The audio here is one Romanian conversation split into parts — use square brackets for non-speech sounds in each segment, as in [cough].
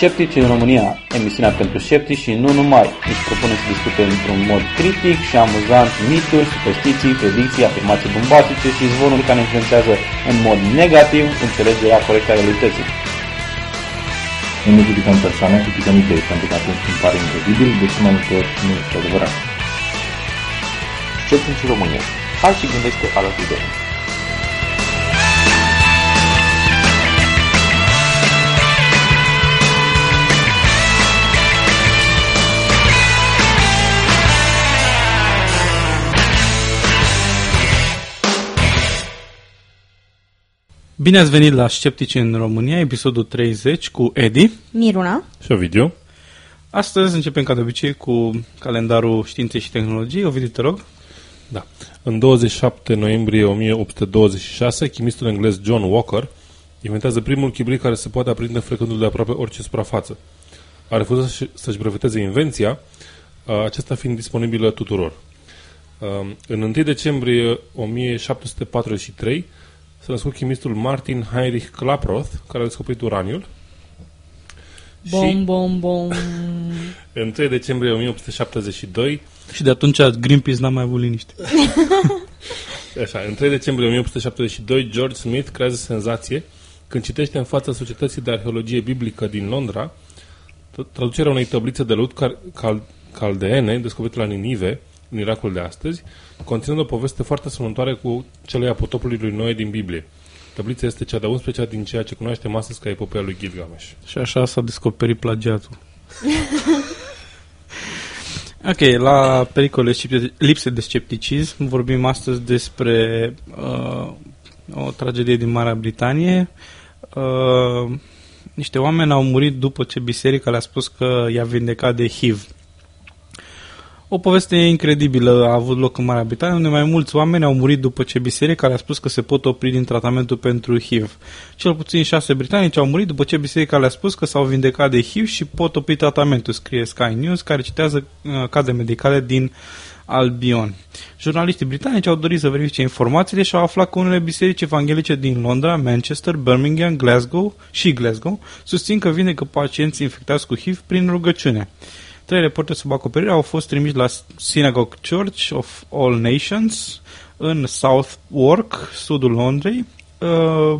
Sceptici în România, emisiunea pentru sceptici și nu numai. Își propune să discute într-un mod critic și amuzant mituri, superstiții, predicții, afirmații bombastice și zvonuri care influențează în mod negativ înțelegerea corectă a realității. Nu ne judicăm persoane, criticăm idei, pentru că atunci îmi pare incredibil, de ce mai multe ori nu este adevărat. Sceptici în România. Hai și gândește alături de noi. Bine ați venit la Sceptici în România, episodul 30 cu Edi. Miruna. Și Ovidiu. Astăzi începem ca de obicei cu calendarul științei și tehnologiei. Ovidiu, te rog. Da. În 27 noiembrie 1826, chimistul englez John Walker inventează primul chibrit care se poate aprinde frecându-l de aproape orice suprafață. A refuzat să- să-și breveteze invenția, a, acesta fiind disponibilă tuturor. Um, În 1 decembrie 1743 s-a născut chimistul Martin Heinrich Klaproth, care a descoperit uraniul. Bom, bom, bom. [laughs] În 3 decembrie 1872 Și de atunci Greenpeace n-a mai avut liniște. [laughs] Așa, în 3 decembrie 1872, George Smith creează senzație când citește în fața Societății de Arheologie Biblică din Londra t- traducerea unei tablițe de lut cal- cal- caldeene descoperite la Ninive, în Irakul de astăzi, conținând o poveste foarte asemănătoare cu cele a potopului lui Noe din Biblie. Tablița este cea de-a 11 din ceea ce cunoaștem astăzi ca epopeea lui Gilgamesh. Și așa s-a descoperit plagiatul. [laughs] ok, la pericole și lipse de scepticism vorbim astăzi despre uh, o tragedie din Marea Britanie. Uh, niște oameni au murit după ce biserica le-a spus că i-a vindecat de HIV. O poveste incredibilă a avut loc în Marea Britanie, unde mai mulți oameni au murit după ce biserica le-a spus că se pot opri din tratamentul pentru HIV. Cel puțin șase britanici au murit după ce biserica le-a spus că s-au vindecat de HIV și pot opri tratamentul, scrie Sky News, care citează uh, cadre medicale din Albion. Jurnaliștii britanici au dorit să verifice informațiile și au aflat că unele biserici evanghelice din Londra, Manchester, Birmingham, Glasgow și Glasgow susțin că vindecă pacienți infectați cu HIV prin rugăciune. Trei reporteri sub acoperire au fost trimiși la Synagogue Church of All Nations în Southwark, sudul Londrei. Uh,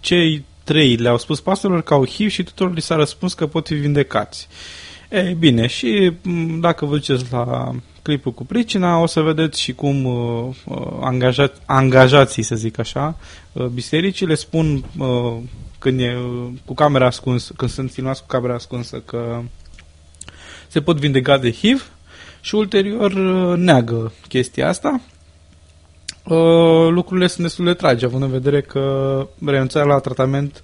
Cei trei le-au spus pastorilor că au HIV și tuturor li s-a răspuns că pot fi vindecați. Ei bine, și m, dacă vă duceți la clipul cu pricina, o să vedeți și cum uh, uh, angaja, angajații, să zic așa, uh, bisericii le spun uh, când e uh, cu camera ascunsă, când sunt filmați cu camera ascunsă că se pot vindeca de HIV și ulterior uh, neagă chestia asta. Uh, lucrurile sunt destul de tragi, având în vedere că renunțarea la tratament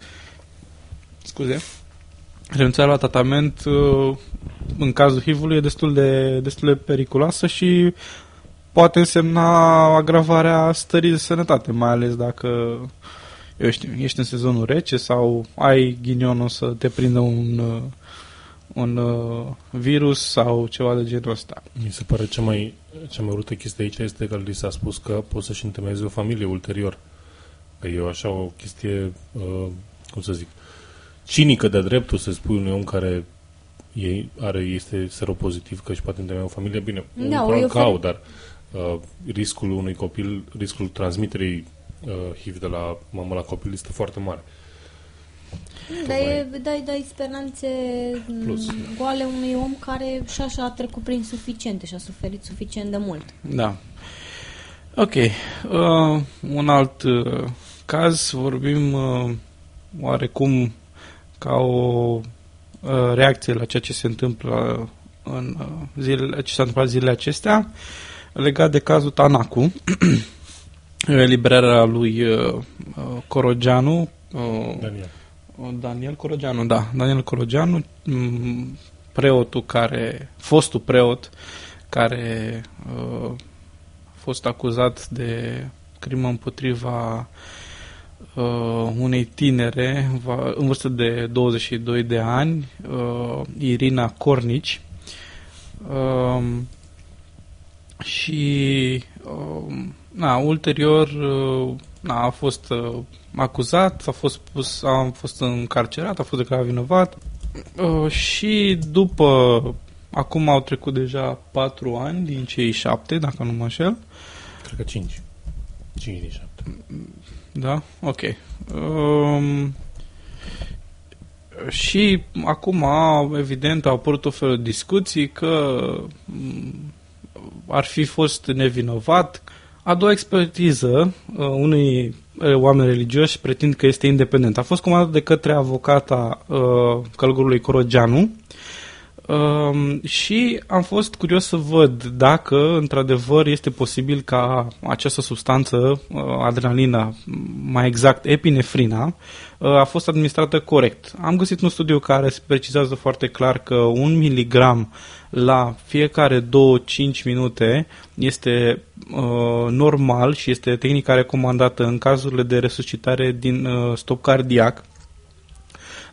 scuze, renunțarea la tratament uh, în cazul HIV-ului e destul de, destul de periculoasă și poate însemna agravarea stării de sănătate, mai ales dacă eu știu, ești în sezonul rece sau ai ghinionul să te prindă un, uh, un uh, virus sau ceva de genul ăsta. Mi se pare cea mai, cea mai urâtă chestie aici este că li s-a spus că poți să-și întemeieze o familie ulterior. Că e așa o chestie, uh, cum să zic, cinică de dreptul să spui unui om care e, are, este seropozitiv că își poate întemeia o familie. Bine, Da, unul o probabil e că o au, dar uh, riscul unui copil, riscul transmiterii uh, HIV de la mamă la copil este foarte mare. Dar e, dai, dai speranțe Plus. m, goale unui om care și așa a trecut prin suficiente și a suferit suficient de mult. Da. Ok. Uh, un alt uh, caz, vorbim uh, oarecum ca o uh, reacție la ceea ce se întâmplă în uh, zilele, ce s-a întâmplat zilele acestea, legat de cazul Tanacu, [clears throat] eliberarea lui uh, uh, Corogianu, uh, Daniel. Daniel Corogianu, da. Daniel Corogianu, m, preotul care, fostul preot, care uh, a fost acuzat de crimă împotriva uh, unei tinere va, în vârstă de 22 de ani, uh, Irina Cornici, um, și um, na, ulterior uh, na, a fost uh, acuzat, a fost pus, a fost încarcerat, a fost declarat vinovat. Uh, și după, acum au trecut deja 4 ani din cei 7, dacă nu mă înșel. Cred că 5. 5 din 7. Da? Ok. Um, și acum, evident, au apărut o fel de discuții că mm, ar fi fost nevinovat. A doua expertiză uh, unui uh, oameni religioși pretind că este independent. A fost comandată de către avocata uh, călgurului Corogeanu uh, și am fost curios să văd dacă într-adevăr este posibil ca această substanță, uh, adrenalina, mai exact epinefrina, uh, a fost administrată corect. Am găsit un studiu care se precizează foarte clar că un miligram la fiecare 2-5 minute este uh, normal și este tehnica recomandată în cazurile de resuscitare din uh, stop cardiac.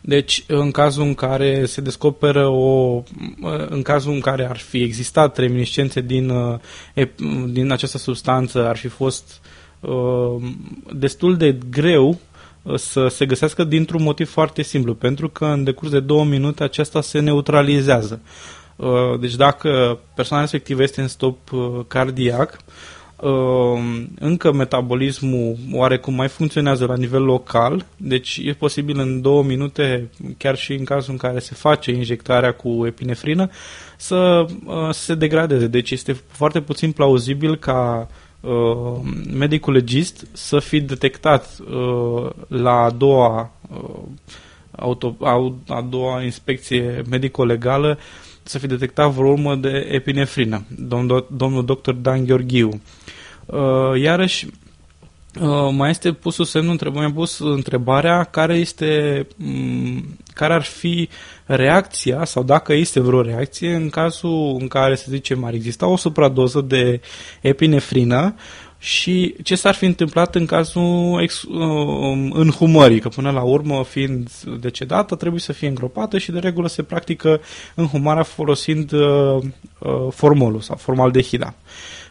Deci, în cazul în care se descoperă o. Uh, în cazul în care ar fi existat reminiscențe din, uh, din această substanță, ar fi fost uh, destul de greu uh, să se găsească dintr-un motiv foarte simplu, pentru că în decurs de două minute aceasta se neutralizează. Uh, deci dacă persoana respectivă este în stop uh, cardiac, uh, încă metabolismul oarecum mai funcționează la nivel local, deci e posibil în două minute, chiar și în cazul în care se face injectarea cu epinefrină, să, să se degradeze. Deci este foarte puțin plauzibil ca medicul legist să fi detectat la a doua auto, a, doua inspecție medico-legală să fi detectat vreo urmă de epinefrină, domnul, domnul dr. Dan Gheorghiu. Uh, iarăși, uh, mai este pus semnul întrebării, pus întrebarea care este mm, care ar fi reacția sau dacă este vreo reacție în cazul în care, să zicem, ar exista o supradoză de epinefrină și ce s-ar fi întâmplat în cazul ex, uh, înhumării, că până la urmă, fiind decedată, trebuie să fie îngropată și de regulă se practică înhumarea folosind uh, uh, formolul sau formaldehida.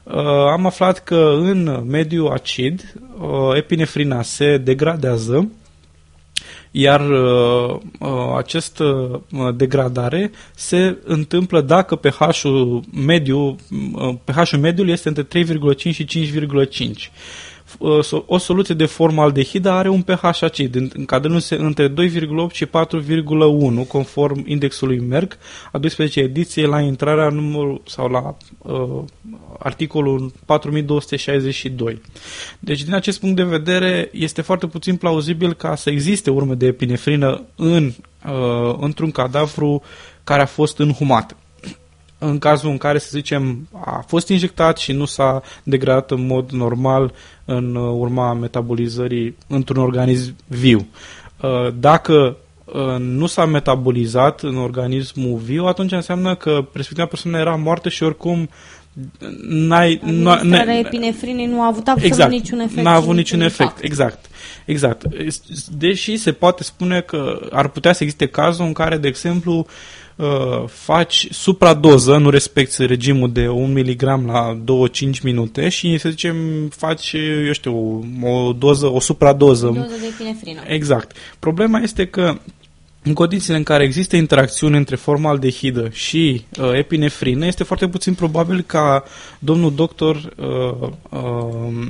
Uh, am aflat că în mediul acid uh, epinefrina se degradează iar uh, uh, această uh, degradare se întâmplă dacă pH-ul mediu, uh, pH-ul mediul este între 3,5 și 5,5. Uh, o soluție de formaldehidă are un pH acid, încadrându-se între 2,8 și 4,1, conform indexului Merck, a 12 ediție la intrarea numărul sau la uh, articolul 4262. Deci, din acest punct de vedere, este foarte puțin plauzibil ca să existe urme de epinefrină în, uh, într-un cadavru care a fost înhumat în cazul în care, să zicem, a fost injectat și nu s-a degradat în mod normal în urma metabolizării într-un organism viu. Uh, dacă uh, nu s-a metabolizat în organismul viu, atunci înseamnă că respectiva persoană era moartă și oricum n-ai... Administrarea epinefrinei nu a avut absolut exact, niciun efect. N-a avut niciun efect, impact. exact. Exact. Deși se poate spune că ar putea să existe cazul în care, de exemplu, uh, uh, faci supradoză, nu respecti regimul de 1 mg la 2-5 minute și să zicem faci, eu știu, o doză, o supradoză. O doză de epinefrină. Exact. Problema este că în condițiile în care există interacțiune între formaldehidă și uh, epinefrină, este foarte puțin probabil ca domnul doctor uh, uh,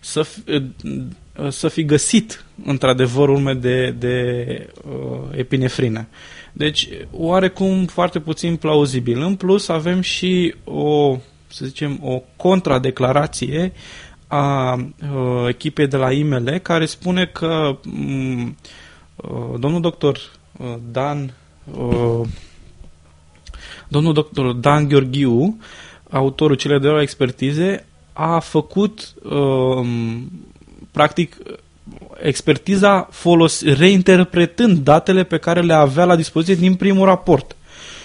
să, uh, să fi găsit într-adevăr urme de, de uh, epinefrină. Deci, oarecum foarte puțin plauzibil. În plus, avem și o, să zicem, o contradeclarație a uh, echipei de la IML care spune că um, uh, domnul doctor uh, Dan uh, domnul doctor Dan Gheorghiu, autorul celei de la expertize, a făcut uh, practic expertiza folos, reinterpretând datele pe care le avea la dispoziție din primul raport.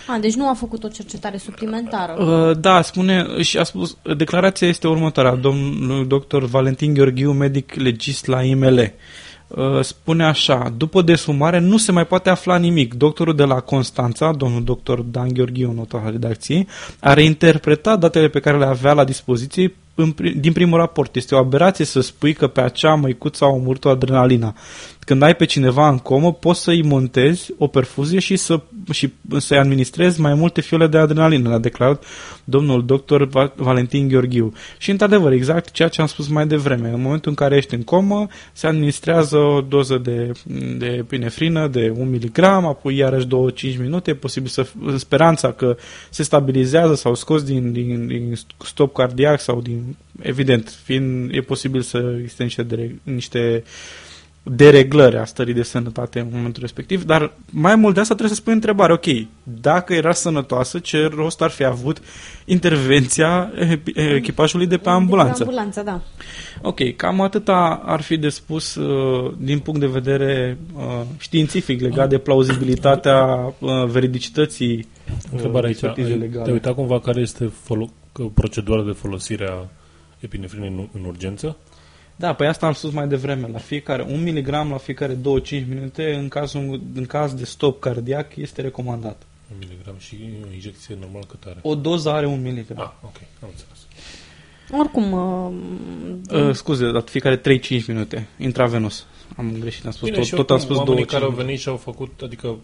A, deci nu a făcut o cercetare suplimentară. Uh, da, spune și a spus, declarația este următoarea, domnul doctor Valentin Gheorghiu, medic legist la IML. Uh, spune așa, după desfumare nu se mai poate afla nimic. Doctorul de la Constanța, domnul doctor Dan Gheorghiu, nota redacției, a reinterpretat datele pe care le avea la dispoziție în, din primul raport. Este o aberație să spui că pe acea măicuță a omorât o adrenalina. Când ai pe cineva în comă, poți să-i montezi o perfuzie și, să, și să-i administrezi mai multe fiole de adrenalină, a declarat domnul doctor Valentin Gheorghiu. Și într-adevăr, exact ceea ce am spus mai devreme. În momentul în care ești în comă, se administrează o doză de, de pinefrină de 1 mg, apoi iarăși 2-5 minute, e posibil să speranța că se stabilizează sau scos din, din, din stop cardiac sau din, evident, fiind, e posibil să existe niște, de, niște dereglări a stării de sănătate în momentul respectiv, dar mai mult de asta trebuie să spui întrebare, ok, dacă era sănătoasă, ce rost ar fi avut intervenția echipajului de pe ambulanță? De pe ambulanță, da. Ok, cam atâta ar fi de spus uh, din punct de vedere uh, științific legat de plauzibilitatea uh, veridicității Întrebarea aici, ai, te uitat cumva care este folo- procedura de folosire a epinefrinei în, în urgență? Da, păi asta am spus mai devreme. La fiecare, un miligram la fiecare 2-5 minute, în, cazul, în caz de stop cardiac, este recomandat. Un miligram și o injecție normal cât are? O doză are un miligram. Ah, ok, am înțeles. Oricum... Uh, uh, scuze, la fiecare 3-5 minute, intravenos. Am greșit, am spus Bine, tot, tot am spus oamenii care au venit și au făcut, adică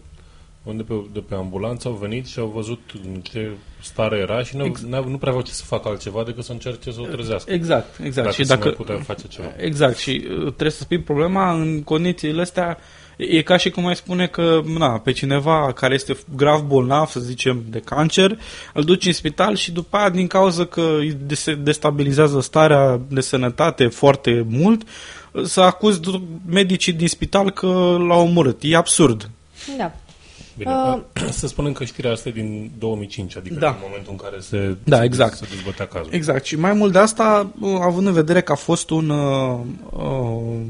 unde pe, de pe ambulanță au venit și au văzut în ce stare era și nu, Ex- nu prea aveau ce să facă altceva decât să încerce să o trezească. Exact, exact. Dacă și dacă putea face ceva. Exact, și uh, trebuie să spui problema în condițiile astea E ca și cum ai spune că na, pe cineva care este grav bolnav, să zicem, de cancer, îl duci în spital și după aia, din cauza că se destabilizează starea de sănătate foarte mult, să acuzi medicii din spital că l-au omorât. E absurd. Da. Bine, uh, [clears throat] să spunem că știrea asta e din 2005, adică da. în momentul în care se, da, se, exact. se dezbătea cazul. Exact. Și mai mult de asta, uh, având în vedere că a fost un, uh, uh,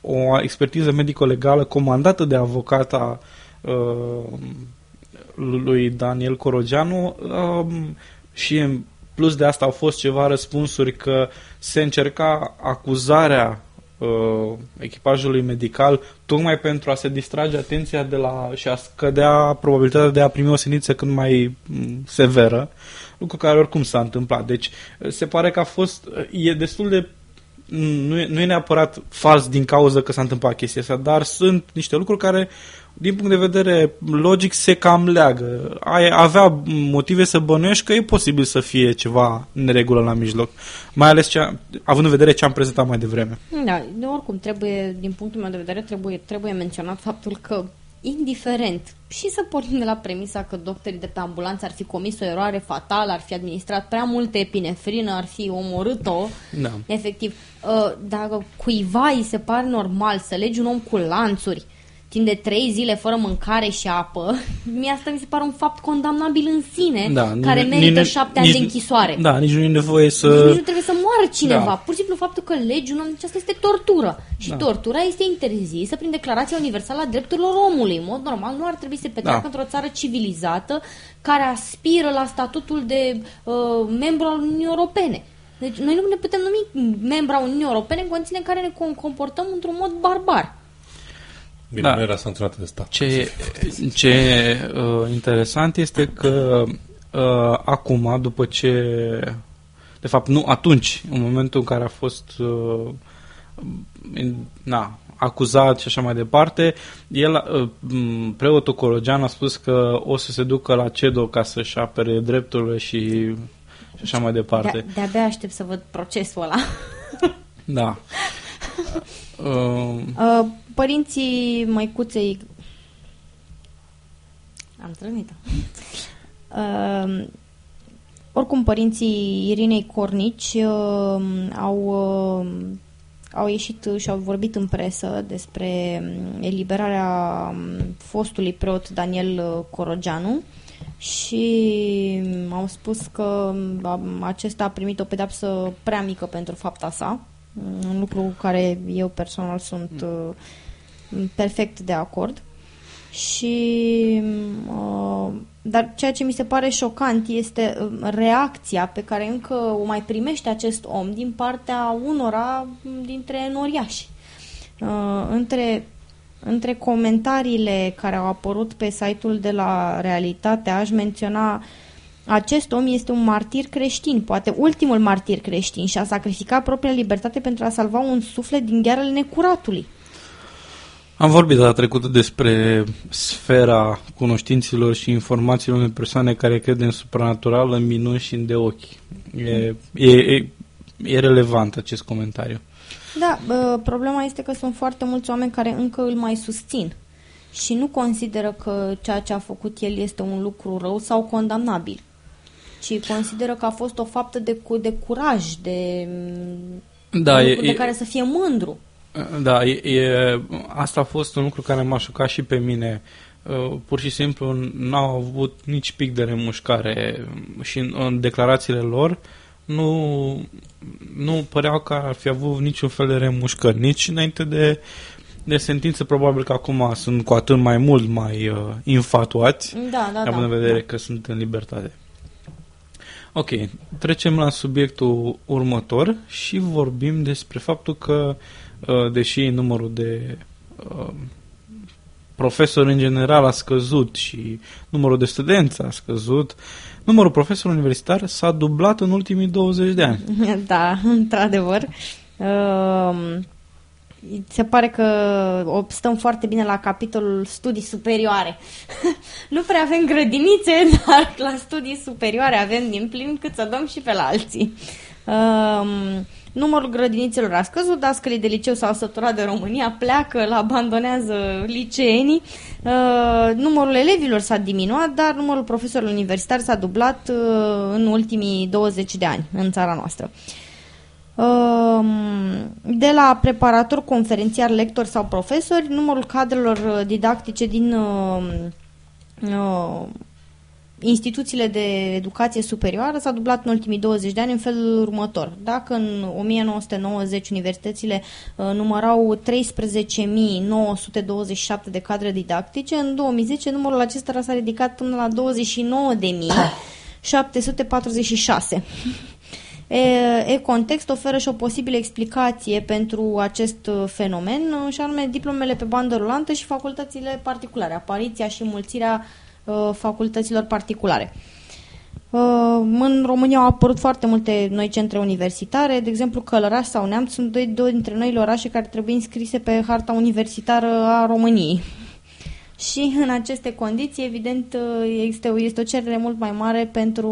o expertiză medico-legală comandată de avocata uh, lui Daniel Corogianu uh, și în plus de asta au fost ceva răspunsuri că se încerca acuzarea uh, echipajului medical tocmai pentru a se distrage atenția de la și a scădea probabilitatea de a primi o siniță cât mai mm, severă, lucru care oricum s-a întâmplat. Deci se pare că a fost, e destul de nu e, nu e neapărat fals din cauza că s-a întâmplat chestia asta, dar sunt niște lucruri care, din punct de vedere logic, se cam leagă. Ai avea motive să bănuiești că e posibil să fie ceva neregulă la mijloc, mai ales ce, având în vedere ce am prezentat mai devreme. Da, de oricum, trebuie, din punctul meu de vedere, trebuie, trebuie menționat faptul că indiferent și să pornim de la premisa că doctorii de pe ambulanță ar fi comis o eroare fatală, ar fi administrat prea multe epinefrină, ar fi omorât-o, da. efectiv. Uh, dacă cuiva îi se pare normal să legi un om cu lanțuri timp de trei zile fără mâncare și apă, [laughs] mie asta mi se pare un fapt condamnabil în sine, da, care nici, merită nici, șapte ani de închisoare. Da, nici nu e nevoie să... Nici, nici nu trebuie să moară cineva. Da. Pur și simplu faptul că legi un om, deci asta este tortură. Și da. tortura este interzisă prin Declarația Universală a Drepturilor Omului. În mod normal nu ar trebui să se petreacă da. într-o țară civilizată care aspiră la statutul de uh, membru al Uniunii Europene. Deci noi nu ne putem numi membra Uniunii Europene în condiții în care ne comportăm într-un mod barbar. Bine, da. nu era sancționată de stat. Ce, ce uh, interesant este că uh, acum, după ce... De fapt, nu atunci, în momentul în care a fost uh, na, acuzat și așa mai departe, el, uh, preotul Cologean a spus că o să se ducă la CEDO ca să-și apere drepturile și, și așa mai departe. De- de-abia aștept să văd procesul ăla. da. [laughs] Uh, uh, părinții măicuței... Am trănit uh, [laughs] Oricum, părinții Irinei Cornici uh, au, uh, au ieșit și au vorbit în presă despre um, eliberarea um, fostului preot Daniel uh, Corogeanu și um, au spus că acesta a primit o pedapsă prea mică pentru fapta sa, un lucru care eu personal sunt uh, perfect de acord. Și uh, dar ceea ce mi se pare șocant este uh, reacția pe care încă o mai primește acest om din partea unora dintre noriași. Uh, între între comentariile care au apărut pe site-ul de la Realitate, aș menționa acest om este un martir creștin, poate ultimul martir creștin și a sacrificat propria libertate pentru a salva un suflet din ghearele necuratului. Am vorbit data trecută despre sfera cunoștinților și informațiilor unei persoane care cred în supranatural, în minuni și în de ochi. E, e, e, e relevant acest comentariu. Da, bă, problema este că sunt foarte mulți oameni care încă îl mai susțin și nu consideră că ceea ce a făcut el este un lucru rău sau condamnabil, ci consideră că a fost o faptă de, cu- de curaj, de, Da, un e, lucru de e, care să fie mândru. Da, e, e, asta a fost un lucru care m-a șocat și pe mine. Uh, Pur și simplu n-au avut nici pic de remușcare și în, în declarațiile lor nu, nu păreau că ar fi avut niciun fel de remușcări, nici înainte de, de sentință, probabil că acum sunt cu atât mai mult mai uh, infatuați, Da, da, având da. în vedere da. că sunt în libertate. Ok, trecem la subiectul următor și vorbim despre faptul că, uh, deși numărul de uh, profesori în general a scăzut și numărul de studenți a scăzut, numărul profesorilor universitari s-a dublat în ultimii 20 de ani. [laughs] Da, într-adevăr. Um, Se pare că o- stăm foarte bine la capitolul studii superioare. [laughs] nu prea avem grădinițe, [laughs] dar la studii superioare avem din plin cât să dăm și pe la alții. Um, numărul grădinițelor a scăzut, dascălii de liceu s-au săturat de România, pleacă, îl abandonează liceenii. Uh, numărul elevilor s-a diminuat, dar numărul profesorilor universitari s-a dublat uh, în ultimii 20 de ani în țara noastră. Um, De la preparator, conferențiar, lector sau profesori, numărul cadrelor uh, didactice din uh, uh, instituțiile de educație superioară s-a dublat în ultimii 20 de ani în felul următor. Dacă în 1990 universitățile uh, numărau 13.927 de cadre didactice, în 2010 numărul acesta s-a ridicat până la 29.746. [laughs] E, E-Context oferă și o posibilă explicație pentru acest uh, fenomen, uh, și anume diplomele pe bandă rulantă și facultățile particulare, apariția și mulțirea uh, facultăților particulare. Uh, În România au apărut foarte multe noi centre universitare, de exemplu Călăraș sau Neamț sunt doi, doi dintre noile orașe care trebuie înscrise pe harta universitară a României. [laughs] Și în aceste condiții, evident, uh, este, este o cerere mult mai mare pentru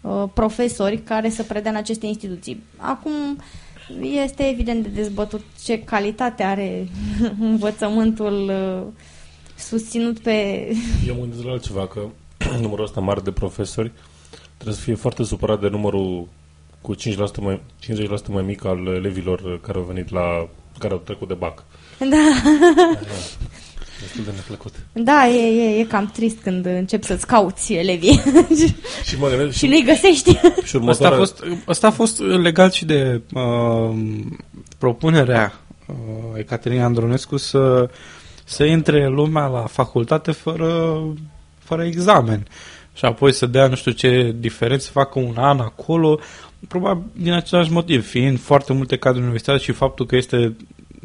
uh, profesori care să predea în aceste instituții. Acum este evident de dezbătut ce calitate are [laughs] învățământul uh, susținut pe... Eu mă gândesc la altceva, că [clears throat] numărul ăsta mare de profesori trebuie să fie foarte supărat de numărul cu 5% mai, 50% mai mic al elevilor care au venit la care au trecut de bac. [laughs] Da, Destul de neplăcut. da e, e, e cam trist când începi să-ți cauți elevii [laughs] Și mă gândesc și și, nu-i găsești. și Asta a, următoarea... fost, asta a fost legat și de uh, propunerea uh, Ecaterina Andronescu să, să intre lumea la facultate fără, fără examen și apoi să dea nu știu ce diferență, să facă un an acolo, probabil din același motiv, fiind foarte multe cadre universitare și faptul că este,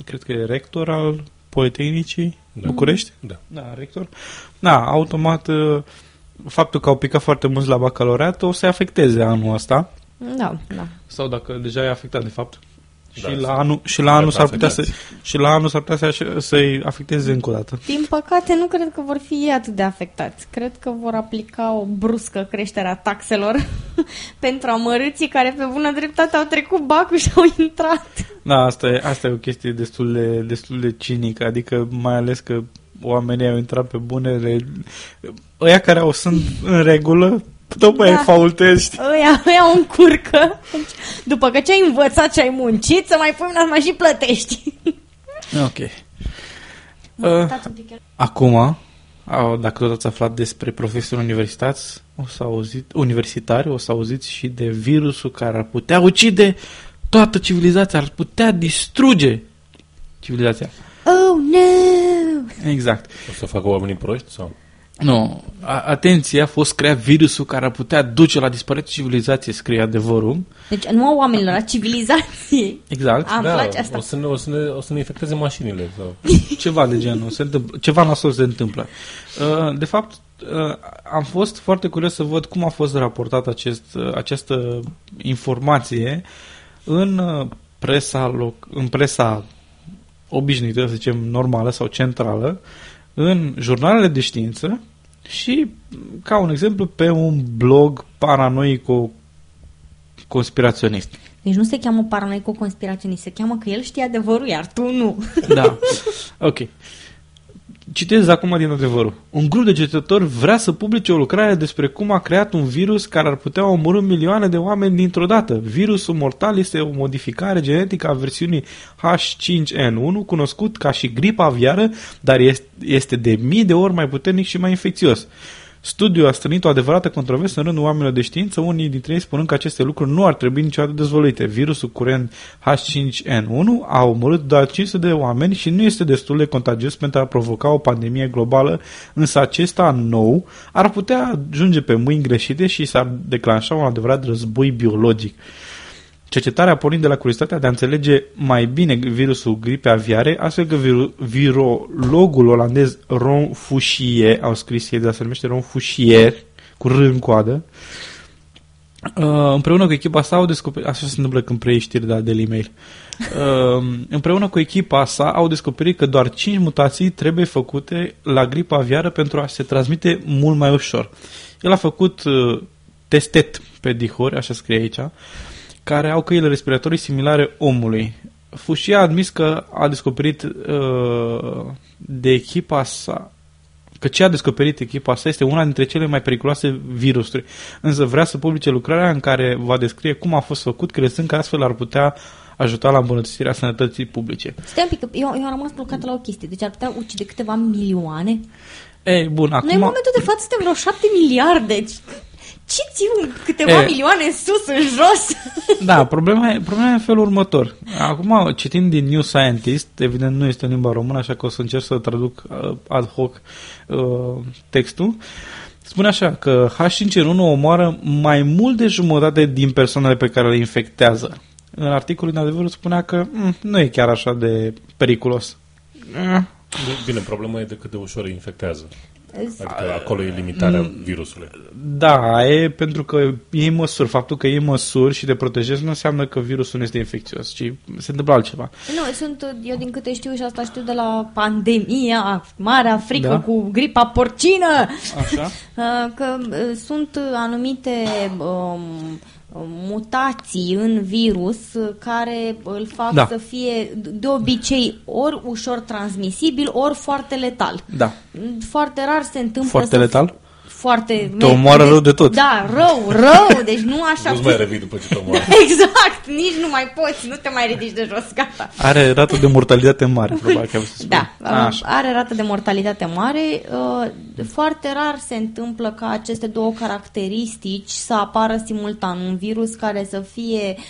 cred că e rector al Politehnicii Da. București? Da. Da, rector. Da, automat uh, faptul că au picat foarte mulți la bacalaureat o să-i afecteze anul ăsta. Da, da. Sau dacă deja e afectat, de fapt. Da, și, sunt la anul, și la anul gata s-ar putea să, afectați. și la anul s-ar putea să, să-i afecteze încă o dată. Din păcate, nu cred că vor fi ei atât de afectați. Cred că vor aplica o bruscă creștere a taxelor [laughs] pentru amărâții care pe bună dreptate au trecut bacul și au intrat. Da, asta e, asta e o chestie destul de, destul de cinică, adică mai ales că oamenii au intrat pe bunele... Ăia care au sunt în regulă, tot mai Da. da. faultezi, Ăia, ăia o încurcă. Deci, După că ce-ai învățat, ce-ai muncit, să mai pui mâna, să mai și plătești. Ok. Uh, Acum, au- dacă tot ați aflat despre profesori universitați, o să auzit, universitari, o să auziți și de virusul care ar putea ucide toată civilizația, ar putea distruge civilizația. Oh, no! Exact. O să facă oamenii proști? Sau? Nu, a- atenție, a fost creat virusul care ar putea duce la dispariția civilizației, scrie adevărul. Deci nu a oamenilor, a civilizației. Exact. Am place asta. o să, ne, o, să ne, o să ne infecteze mașinile. Sau... [laughs] Ceva de genul, se întâmplă, ceva nasol se întâmplă. Uh, De fapt, uh, am fost foarte curios să văd cum a fost raportată acest, uh, această informație în uh, presa, loc, în presa obișnuită, să zicem normală sau centrală, în jurnalele de știință și, ca un exemplu, pe un blog paranoico conspiraționist. Deci nu se cheamă paranoico-conspiraționist, se cheamă că el știe adevărul, iar tu nu. Da. Ok. Citez acum din adevărul. Un grup de cercetători vrea să publice o lucrare despre cum a creat un virus care ar putea omorâ milioane de oameni dintr-o dată. Virusul mortal este o modificare genetică a versiunii H5N1, cunoscut ca și gripa aviară, dar este- este de mii de ori mai puternic și mai infecțios. Studiul a strânit o adevărată controversă în rândul oamenilor de știință, unii dintre ei spunând că aceste lucruri nu ar trebui niciodată dezvăluite. Virusul curent H5N1 a omorât doar 500 de oameni și nu este destul de contagios pentru a provoca o pandemie globală, însă acesta nou ar putea ajunge pe mâini greșite și s-ar declanșa un adevărat război biologic. Cercetarea pornind de la curiozitatea de a înțelege mai bine virusul gripei aviare, astfel că viru- virologul olandez Ron Fouchier, au scris ei, dar se numește Ron Fouchier, cu R în coadă, Uh, împreună cu echipa sa au descoperit, așa se întâmplă când preiei știri de la Daily Mail, uh, împreună cu echipa sa au descoperit că doar 5 mutații trebuie făcute la gripa aviară pentru a se transmite mult mai ușor. El a făcut uh, testet pe dihori, așa scrie aici, care au căile respiratorii similare omului. Fușia a admis că a descoperit uh, de echipa sa că ce a descoperit echipa sa este una dintre cele mai periculoase virusuri, însă vrea să publice lucrarea în care va descrie cum a fost făcut, crezând că astfel ar putea ajuta la îmbunătățirea sănătății publice. Stai un pic, că eu, eu am rămas blocată la o chestie. Deci ar putea ucide câteva milioane? Ei, bun, acum... Noi în momentul de față suntem vreo șapte miliarde. Ce țiu câteva E. milioane în sus, în jos? Da, problema e, problema e în felul următor. Acum, citind din New Scientist, evident nu este în limba română, așa că o să încerc să traduc uh, ad hoc uh, textul, spune așa că H5N1 omoară mai mult de jumătate din persoanele pe care le infectează. În articolul, în adevăr, spunea că mm, nu e chiar așa de periculos. Eh, Bine, problema e de cât de ușor îi infectează. Adică acolo e limitarea virusului. Da, e pentru că iei măsuri. Faptul că iei măsuri și te protejezi nu înseamnă că virusul nu este infecțios, ci se întâmplă altceva. Nu, sunt, eu din câte știu și asta știu de la pandemia, marea frică Da. cu gripa porcină, Așa? Uh, [laughs] că uh, sunt anumite um, mutații în virus uh, care îl fac Da. să fie de obicei ori ușor transmisibil, ori foarte letal. Da. Foarte rar se întâmplă Foarte să letal? Foarte... Te omoară rău de tot. Da, rău, rău, deci nu așa... Nu-ți mai revii după ce te omoară. [laughs] Exact, nici nu mai poți, nu te mai ridici de jos, gata. Are rată de mortalitate mare, probabil că să spun. Da, Așa. are rată de mortalitate mare. uh, Foarte rar se întâmplă ca aceste două caracteristici să apară simultan. Un virus care să fie uh,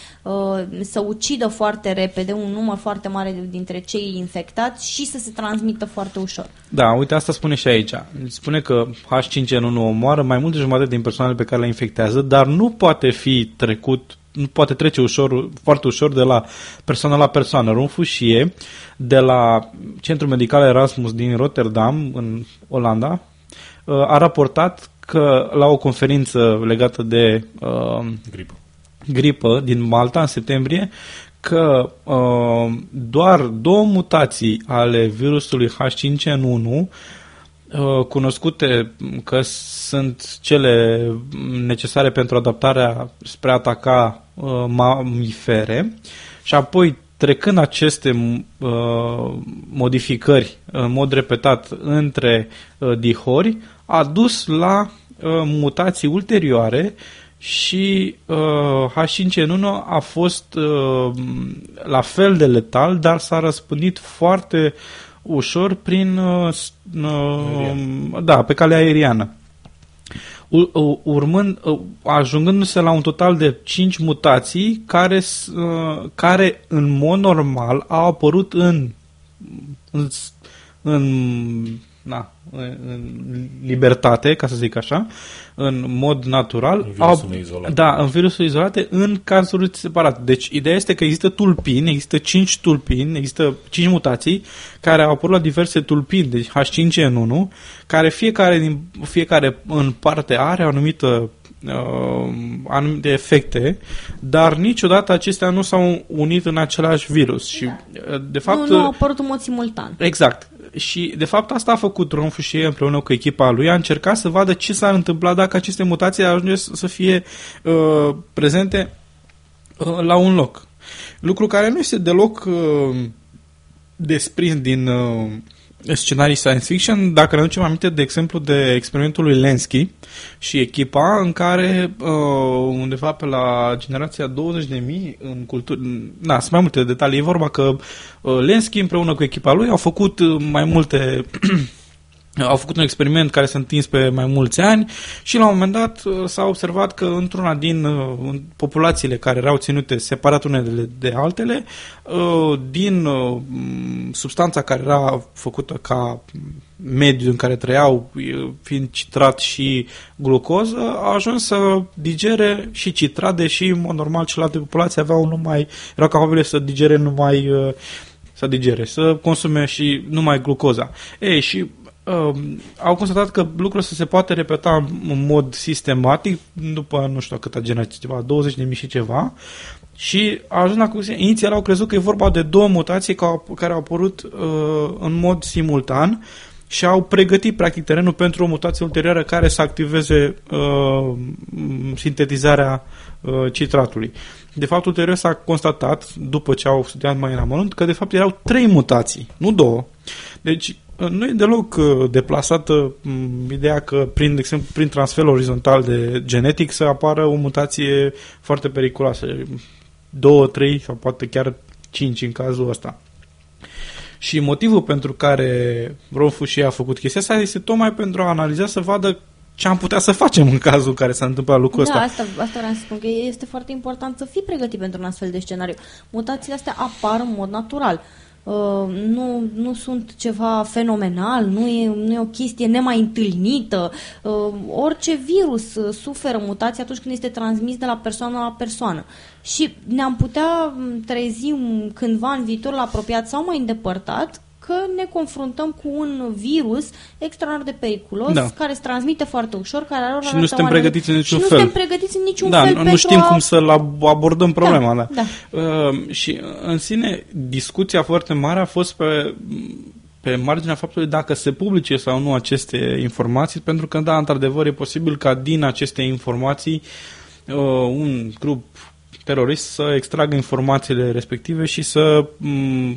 să ucidă foarte repede un număr foarte mare dintre cei infectați și să se transmită foarte ușor. Da, uite, asta spune și aici. Spune că H5N1 omoară mai mult de jumătate din persoanele pe care le infectează, dar nu poate fi trecut nu poate trece ușor, foarte ușor de la persoană la persoană. Ron Fouchier, de la Centrul Medical Erasmus din Rotterdam, în Olanda, uh, a raportat că la o conferință legată de uh, Gripă. Gripă din Malta în septembrie că uh, doar două mutații ale virusului H5N1 uh, cunoscute că sunt cele necesare pentru adaptarea spre a ataca uh, mamifere. Și apoi trecând aceste uh, modificări în mod repetat între uh, dihori a dus la uh, mutații ulterioare și uh, H5N1 a fost uh, la fel de letal, dar s-a răspândit foarte ușor prin uh, s- uh, da, pe calea aeriană. U- u- urmând, uh, ajungându-se la un total de 5 mutații care, s- uh, care în mod normal au apărut în în, în, na, în, în libertate, ca să zic așa, în mod natural. În virusul neizolat. Da, în virusul izolate, în cazuri separate. Deci, ideea este că există tulpini, există 5 tulpini, există 5 mutații care au apărut la diverse tulpini, deci H5N1, care fiecare, din, fiecare în parte are o anumită uh, anumite efecte, dar niciodată acestea nu s-au unit în același virus. Și, uh, de fapt, nu, nu au apărut în mod simultan. Exact. Și, de fapt, asta a făcut Ron Fouchier împreună cu echipa lui. A încercat să vadă ce s-ar întâmpla dacă aceste mutații ajunge să fie uh, prezente uh, la un loc. Lucru care nu este deloc uh, desprins din uh, scenarii science fiction, dacă ne aducem aminte, de exemplu, de experimentul lui Lenski și echipa în care, uh, undeva pe la generația 20.000, în cultură, na, sunt mai multe detalii, e vorba că uh, Lenski împreună cu echipa lui au făcut uh, mai multe [clears throat] au făcut un experiment care s-a întins pe mai mulți ani și la un moment dat uh, s-a observat că într-una din uh, populațiile care erau ținute separat unele de altele, uh, din substanța care era făcută ca mediul în care trăiau, fiind citrat și glucoză, a ajuns să digere și citrat, deși, în mod normal, celelalte populații aveau numai, erau capabile să digere numai să digere, să consume și numai glucoza. Ei, și uh, au constatat că lucrul să se poate repeta în mod sistematic după nu știu câta generație, ceva, 20 de mii și ceva și a ajuns la concluzie, inițial au crezut că e vorba de două mutații care au apărut uh, în mod simultan și au pregătit practic terenul pentru o mutație ulterioară care să activeze uh, sintetizarea uh, citratului. De fapt, ulterior s-a constatat, după ce au studiat mai în amănunt, că de fapt erau trei mutații, nu două. Deci, nu e deloc uh, deplasată mm, ideea că, prin, de exemplu, prin transfer orizontal de genetic să apară o mutație foarte periculoasă. Două, trei sau poate chiar cinci în cazul ăsta. Și motivul pentru care Ron Fouchier a făcut chestia asta este tocmai pentru a analiza să vadă ce am putea să facem în cazul în care s-a întâmplat lucrul da, ăsta. asta, asta vreau să spun, că este foarte important să fii pregătit pentru un astfel de scenariu. Mutațiile astea apar în mod natural. Uh, Uh, nu, nu sunt ceva fenomenal, nu e, nu e o chestie nemai întâlnită. Uh, orice virus uh, suferă mutații atunci când este transmis de la persoană la persoană. Și ne-am putea trezi cândva în viitorul apropiat sau mai îndepărtat că ne confruntăm cu un virus extraordinar de periculos, da. care se transmite foarte ușor, care are Și nu suntem pregătiți în niciun și fel. nu suntem pregătiți în niciun da, fel nu știm a... cum să abordăm problema. Da, da. da. Uh, și în sine, discuția foarte mare a fost pe pe marginea faptului dacă se publice sau nu aceste informații, pentru că, da, într-adevăr, e posibil ca din aceste informații uh, un grup terorist să extragă informațiile respective și să,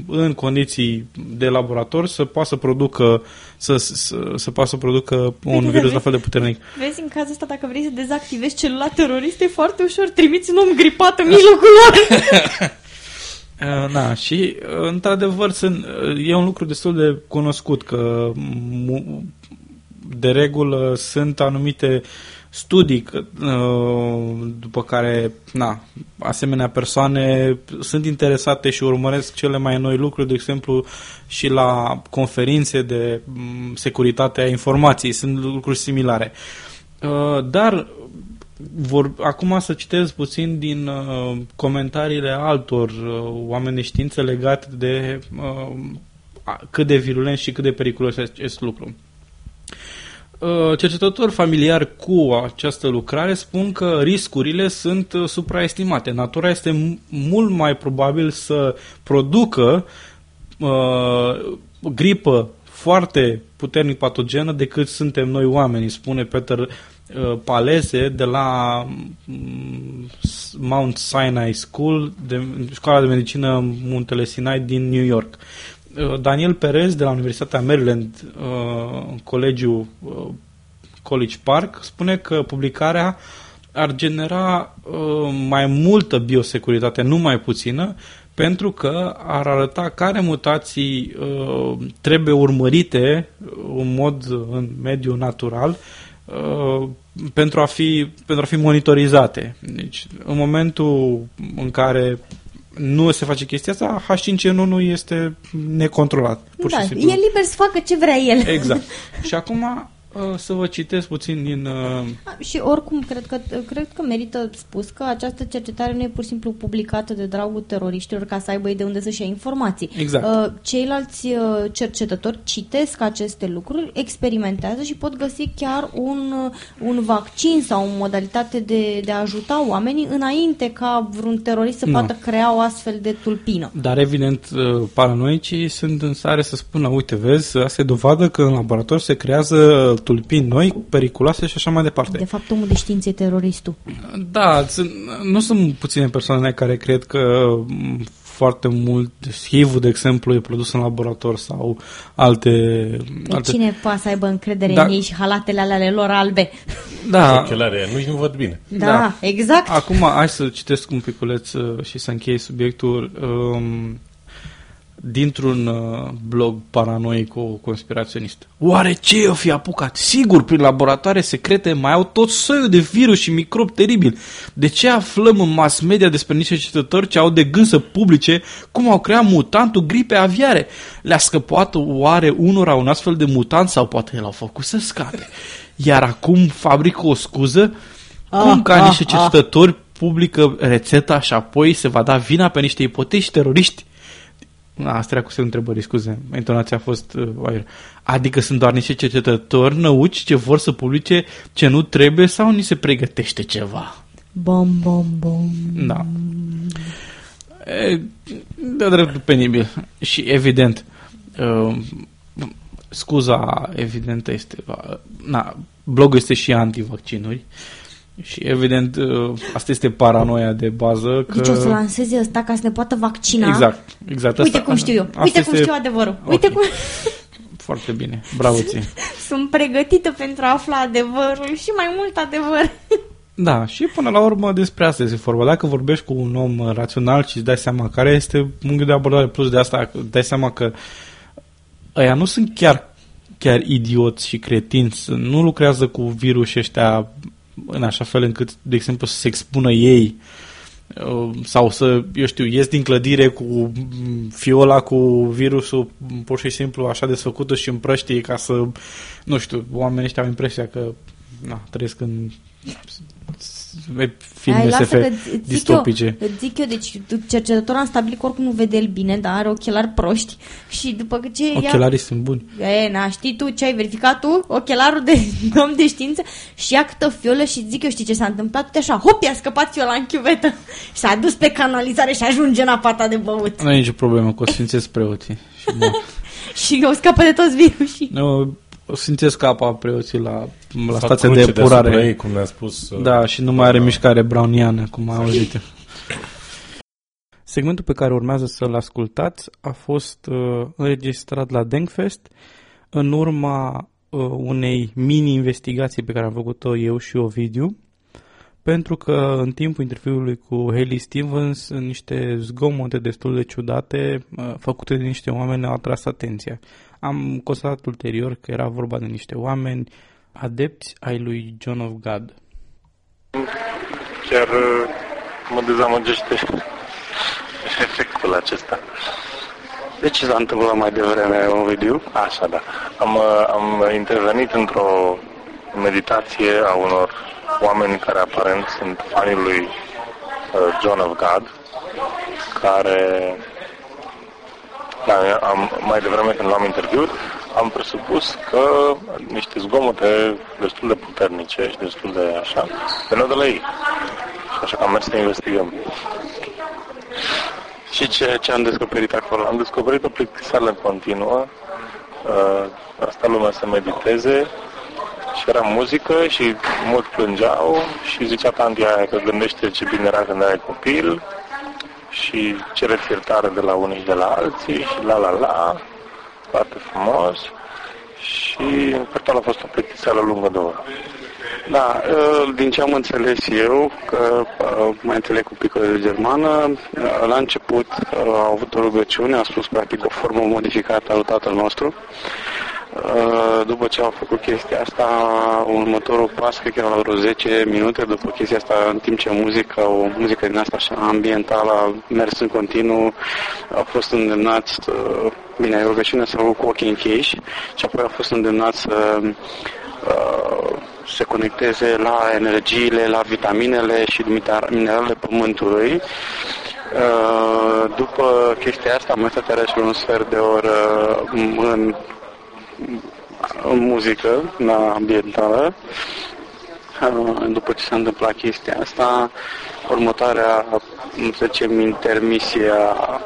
în condiții de laborator, să poată să producă, să, să, să poată să producă un vezi, virus la fel de puternic. Vezi, în cazul ăsta, dacă vrei să dezactivezi celula teroristă, e foarte ușor. Trimiți un om gripat în mijlocul lor. [laughs] [laughs] Da, și într-adevăr sunt, e un lucru destul de cunoscut că de regulă sunt anumite uh, studii uh, după care na, asemenea persoane sunt interesate și urmăresc cele mai noi lucruri, de exemplu și la conferințe de mm, securitate a informației, sunt lucruri similare. Uh, dar vor, acum să citesc puțin din uh, comentariile altor oameni de știință legate de cât de virulent și cât de periculos este acest lucru. Uh, cercetători familiari cu această lucrare spun că riscurile sunt uh, supraestimate. Natura este mult mai probabil să producă uh, gripă foarte puternic patogenă decât suntem noi oamenii, spune Peter uh, Palese de la mm, Mount Sinai School, de, școala de medicină Muntele Sinai din New York. Uh, Daniel Perez de la Universitatea Maryland, uh, colegiul uh, College Park, spune că publicarea ar genera mai multă biosecuritate, nu mai puțină, pentru că ar arăta care mutații trebuie urmărite în mod în mediul natural pentru a fi, pentru a fi monitorizate. Deci, în momentul în care nu se face chestia asta, H5N1 este necontrolat. Pur da, și simplu. e liber să facă ce vrea el. Exact. [laughs] și acum Uh, să vă citesc puțin din... Uh... Și oricum, cred că, cred că merită spus că această cercetare nu e pur și simplu publicată de dragul teroriștilor ca să aibă de unde să-și ia informații. Exact. Uh, ceilalți uh, cercetători citesc aceste lucruri, experimentează și pot găsi chiar un, uh, un vaccin sau o modalitate de, de a ajuta oamenii înainte ca vreun terorist să Nu. poată crea o astfel de tulpină. Dar evident, uh, paranoicii sunt în stare să spună, uite, vezi, asta e dovadă că în laborator se creează tulpini noi, periculoase și așa mai departe. De fapt, omul de știință e teroristul. Da, sunt, nu sunt puține persoane care cred că m, foarte mult HIV-ul, de exemplu, e produs în laborator sau alte... Pe alte... cine poate să aibă încredere Da. în ei și halatele alea lor albe? Da, Ochelare, nu-i nu văd bine. Da, Da. exact. Acum, hai să citesc un piculeț uh, și să închei subiectul. Um, dintr-un uh, blog paranoic cu conspiraționist. Oare ce o fi apucat? Sigur, prin laboratoare secrete mai au tot soiul de virus și microbi teribil. De ce aflăm în mass media despre niște cercetători ce au de gând să publice cum au creat mutantul gripe aviare? Le-a scăpat oare unora un astfel de mutant sau poate l-au făcut să scape? Iar acum fabrică o scuză? Cum ca ah, niște ah. cercetători publică rețeta și apoi se va da vina pe niște ipotezi teroriști? Asta era cu semnul întrebării, scuze. Intonația a fost uh, aiurea. Adică sunt doar niște cercetători năuci ce vor să publice ce nu trebuie sau ni se pregătește ceva? Bom, bom, bom. Da. E, de dreptul penibil. Și evident, uh, scuza evidentă este, uh, na, blogul este și antivaccinuri și evident uh, asta este paranoia de bază că... Deci o să lanseze ăsta ca să ne poată vaccina. Exact, exact. Uite Asta- cum știu eu. asta Uite cum este știu adevărul. Uite Ok. cum Foarte bine. Bravo ție. [laughs] sunt pregătită pentru a afla adevărul și mai mult adevăr. [laughs] Da, și până la urmă despre asta este vorba. Dacă vorbești cu un om uh, rațional și îți dai seama care este unghiul de abordare plus de asta, că îți dai seama că ăia nu sunt chiar, chiar idioți și cretinți, să- nu lucrează cu virus ăștia în așa fel încât, de exemplu, să se expună ei uh, sau să, eu știu, ies din clădire cu mm, fiola cu virusul mm, pur și simplu așa desfăcută și împrăștie ca să, nu știu, oamenii ăștia au impresia că na, trăiesc în filme Ai, lasă SF că îți zic distopice. Eu, îți zic eu, deci cercetătorul am stabilit că oricum nu vede el bine, dar are ochelari proști și după ce ia... Ochelarii sunt buni. E, na, știi tu ce ai verificat tu? Ochelarul de [laughs] om de știință și ia câtă fiolă și zic eu știi ce s-a întâmplat? Uite așa, hop, i-a scăpat fiola în chiuvetă și [laughs] s-a dus pe canalizare și ajunge în apa ta de băut. Nu e nicio problemă, că o sfințesc preoții. Și [laughs] mor. Și o scapă de toți virusii. Nu, o sfințesc apa preoții la, la Fac stația de cruce deasupra epurare. Ei, cum ne-a spus. uh, Da, și nu mai are mișcare browniană, cum am auzit. Segmentul pe care urmează să-l ascultați a fost uh, înregistrat la Denkfest în urma uh, unei mini-investigații pe care am făcut-o eu și Ovidiu, pentru că în timpul interviului cu Haley Stevens niște zgomote destul de ciudate uh, făcute de niște oameni au atras atenția. Am constatat ulterior că era vorba de niște oameni adepți ai lui John of God. Chiar uh, mă dezamăgește efectul acesta. De ce s-a întâmplat mai devreme, Ovidiu? Așa, da. Am, uh, am intervenit într-o meditație a unor oameni care aparent sunt fanii lui uh, John of God, care da, am, mai devreme când l-am interviut, am presupus că niște zgomote destul de puternice și destul de așa, veneau de la ei. Și așa că am mers să investigăm. Și ce, ce am descoperit acolo? Am descoperit o plictiseală continuă, uh, asta lumea să mediteze și era muzică și mult plângeau și zicea tantia aia că gândește ce bine era când erai copil și cere iertare de la unii și de la alții și la la la, foarte frumos și pe total a fost o plictiseală lungă de oră. Da, uh, din ce am înțeles eu, că uh, mai înțeleg cu picul de germană, uh, la început au avut o rugăciune, a spus practic o formă modificată a lui tatăl nostru. După ce au făcut chestia asta, următorul pas, cred că era la vreo 10 minute după chestia asta, în timp ce muzica, o muzică din asta așa ambientală a mers în continuu, au fost îndemnați, bine, rugăciunea s-a făcut cu ochii închiși și apoi au fost îndemnați să uh, se conecteze la energiile, la vitaminele și mineralele pământului. Uh, după chestia asta am mai stat iarăși un sfert de oră în, în muzică, la ambientală. Uh, după ce s-a întâmplat chestia asta, următoarea, să zicem, intermisie a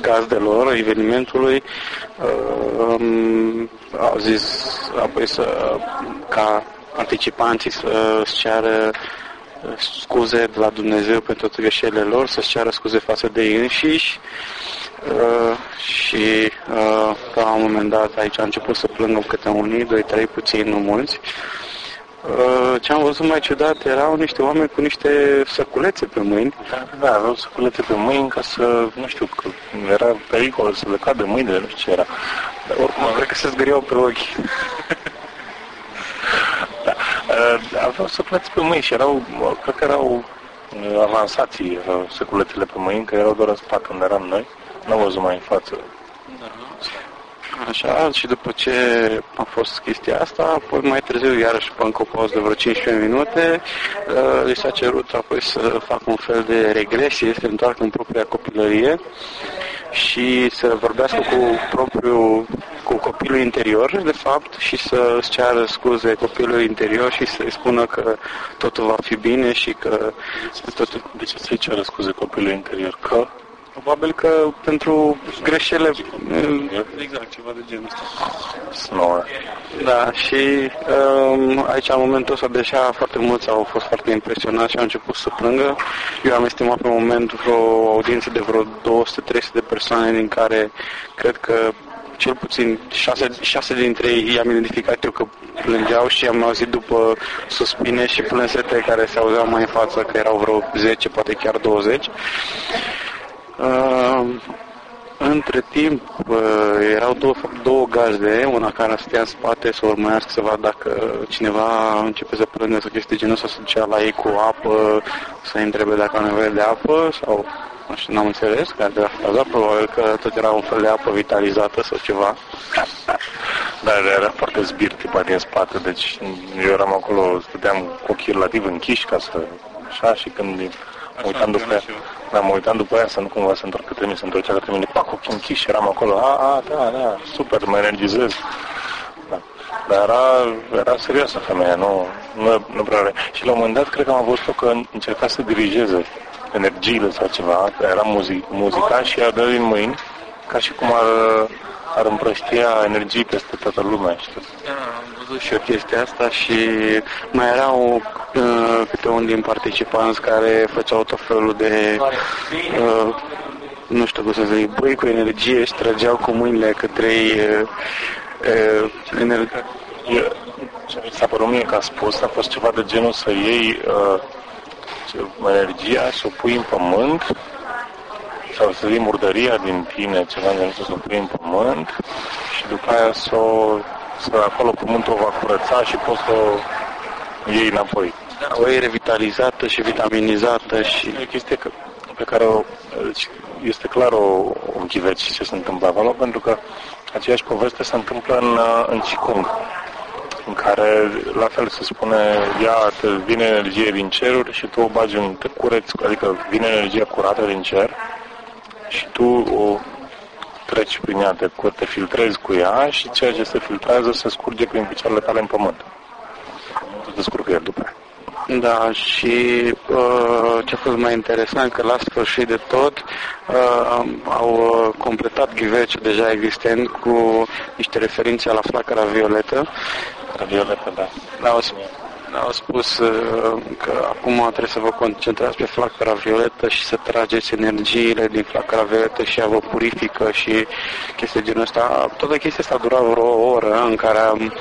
gazdelor evenimentului au zis apoi să, ca participanții să-și ceară scuze de la Dumnezeu pentru toate greșelile lor, să-și ceară scuze față de ei înșiși uh, și uh, la un moment dat aici a început să plângă câte unii, doi, trei, puțini, nu mulți. Uh, ce am văzut mai ciudat erau niște oameni cu niște săculețe pe mâini. Da, da, aveau săculețe pe mâini ca să, nu știu, că era pericol să le cadă mâinile, nu știu ce era. Dar oricum, cred că se zgâriau pe ochi. [laughs] da. Uh, aveau săculețe pe mâini și erau, cred că erau uh, avansații, erau săculețele pe mâini, că erau doar în spate unde eram noi. Nu am văzut mai în față. Da. Așa, și după ce a fost chestia asta, apoi mai târziu, iarăși pe încă o pauză de vreo 15 minute, uh, li s-a cerut apoi să facă un fel de regresie, să se întoarcă în propria copilărie și să vorbească cu propriul, cu copilul interior, de fapt, și să-și ceară scuze copilului interior și să-i spună că totul va fi bine și că totul... De ce să-i ceară scuze copilului interior? Că Probabil că pentru greșelile... Exact, ceva de genul ăsta. Da, și um, aici, în momentul ăsta, deja foarte mulți au fost foarte impresionați și au început să plângă. Eu am estimat pe moment vreo audiență de vreo 200-300 de persoane, din care cred că cel puțin șase, șase dintre ei i-am identificat eu că plângeau și am auzit după suspine și plânsete care se auzeau mai în față, că erau vreo 10, poate chiar 20. Uh, între timp uh, erau două, două gazde, una care stătea în spate să urmărească să vadă dacă cineva începe să plângă sau chestii genul să se ducea la ei cu apă, să-i întrebe dacă au nevoie de apă sau nu știu, n-am înțeles care de la probabil că tot era un fel de apă vitalizată sau ceva. Dar era foarte zbir tipa din spate, deci eu eram acolo, stăteam cu ochii relativ închiși ca să... Așa, și când mă uitam după ea, da, mă uitam după ea să nu cumva să întorc către mine, să întorcea către mine, pac, ochii închiși, eram acolo, a, a, da, da, super, mă energizez. Da. Dar era, era serioasă femeia, nu, nu, nu prea are. Și la un moment dat, cred că am văzut că încerca să dirigeze energiile sau ceva, era muzic, muzica și ea dă din mâini, ca și cum ar, ar împrăștia energii peste toată lumea. Știu. Da, am văzut și eu chestia asta și mai erau uh, câte unul din participanți care făceau tot felul de uh, nu știu cum să zic, băi cu energie și trăgeau cu mâinile către ei uh, uh, energie. Ce mi s-a părut mie că a spus a fost ceva de genul să iei uh, energia, să o pui în pământ sau să iei murdăria din tine, ceva de să o pui în pământ și după aia să, o, să acolo pământul o va curăța și poți să o iei înapoi. Da, o e revitalizată și vitaminizată și... E chestie că, pe care o, deci este clar o, un ghiveci ce se întâmplă acolo, pentru că aceeași poveste se întâmplă în, în Qigong în care la fel se spune, ia, te vine energie din ceruri și tu o bagi în, te cureți, adică vine energia curată din cer și tu o treci prin ea, te, te filtrezi cu ea și ceea ce se filtrează se scurge prin picioarele tale în pământ. Tu te scurgă el după aia. Da, și uh, ce a fost mai interesant, că la sfârșit de tot uh, au uh, completat ghiveciul deja existent cu niște referințe la flacăra violetă. Violetă, da. Da, au, au spus uh, că acum trebuie să vă concentrați pe flacăra violetă și să trageți energiile din flacăra violetă și ea vă purifică și chestia genul ăsta. Toată chestia asta a durat vreo o oră în care am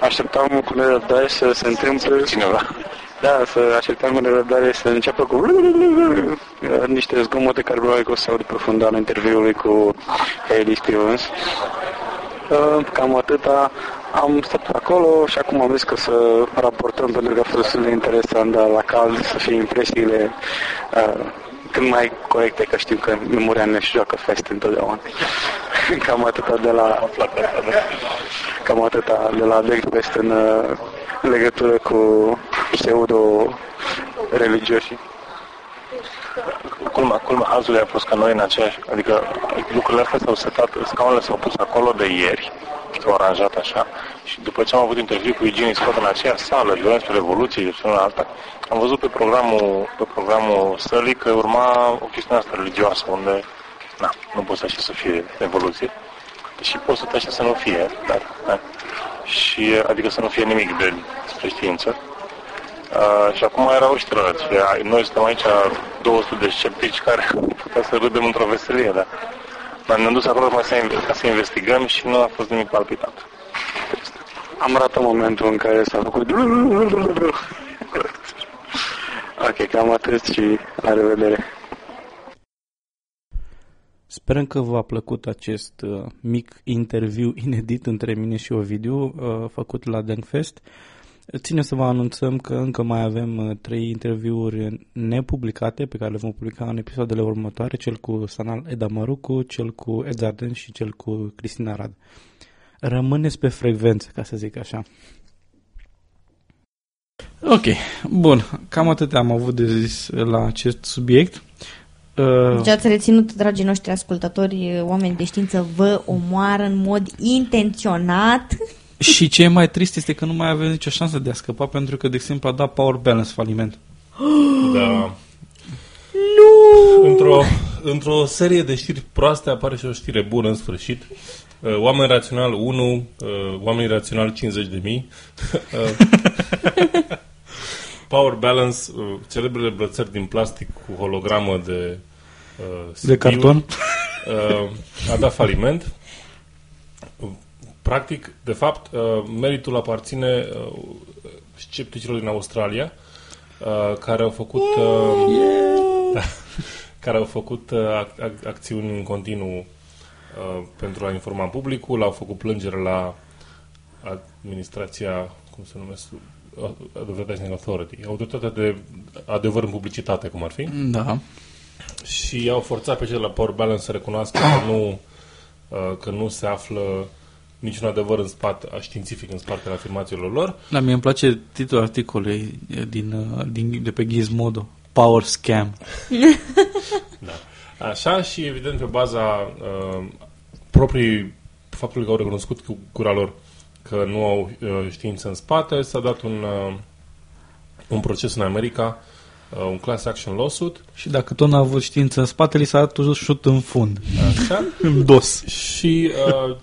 așteptam cu nerăbdare să se întâmple cineva. Da, să așteptam cu nerăbdare să înceapă cu niște zgomote care probabil că o să aud pe fundal interviului cu Hailey Stevens. Uh, cam atâta. Am stat acolo și acum am zis că să raportăm pentru că a fost destul de interesant, dar la cald să fie impresiile uh, cât mai corecte, că știu că memoria ne joacă feste întotdeauna. [laughs] cam atâta de la cam atâta de la Blackfest în legătură cu pseudo-religioșii. Culmea, culmea hazului a fost că noi în aceeași, adică lucrurile astea s-au setat, scaunele s-au pus acolo de ieri, s-au aranjat așa, și după ce am avut interviu cu Eugenie Scott în aceeași sală, violență Revoluției, de la alta, am văzut pe programul, pe programul sălii că urma o chestiune asta religioasă, unde na, nu poți așa să fie evoluție, și poți să te așa să nu fie, dar, da. și, adică să nu fie nimic de despre știință. Uh, și acum erau și celălalt. Noi suntem aici 200 de sceptici care [laughs] putea să râdem într-o veselie, dar dar ne-am dus acolo ca să, ca să investigăm și nu a fost nimic palpitat. Am ratat momentul în care s-a făcut... ok, cam atât și la revedere. Sperăm că v-a plăcut acest uh, mic interviu inedit între mine și Ovidiu, uh, făcut la Denkfest. Ține să vă anunțăm că încă mai avem uh, trei interviuri nepublicate pe care le vom publica în episoadele următoare, cel cu Sanal Edamarucu, cel cu Ed Arden și cel cu Cristina Rad. Rămâneți pe frecvență, ca să zic așa. Ok, bun, cam atât am avut de zis la acest subiect. Uh... Ce ați reținut, dragii noștri ascultători, oameni de știință, vă omoară în mod intenționat. Și ce e mai trist este că nu mai avem nicio șansă de a scăpa pentru că, de exemplu, a dat Power Balance faliment. Da. Nu! Într-o, într-o serie de știri proaste apare și o știre bună în sfârșit. Uh, oameni rațional 1, uh, oameni rațional 50 de mii. [laughs] Power Balance, uh, celebrele brățări din plastic cu hologramă de uh, de carton. Uh, a dat faliment. Practic, de fapt, uh, meritul aparține uh, scepticilor din Australia, uh, care au făcut uh, yeah! [laughs] care au făcut uh, ac- acțiuni în continuu uh, pentru a informa publicul, au făcut plângere la administrația, cum se numește, Advertising Authority, autoritatea de adevăr în publicitate, cum ar fi. Da. Și au forțat pe cei de la Power Balance să recunoască că nu, uh, că nu se află niciun adevăr în spate, științific în spatele afirmațiilor lor. Da, mie îmi place titlul articolului din, uh, din, de pe Gizmodo. Power Scam. [laughs] da. Așa și evident pe baza uh, proprii faptului că au recunoscut cu gura lor că nu au uh, știință în spate, s-a dat un, uh, un proces în America, uh, un class action lawsuit. Și dacă tot n-a avut știință în spate, li s-a dat un șut în fund. Așa? [laughs] în dos. Și uh,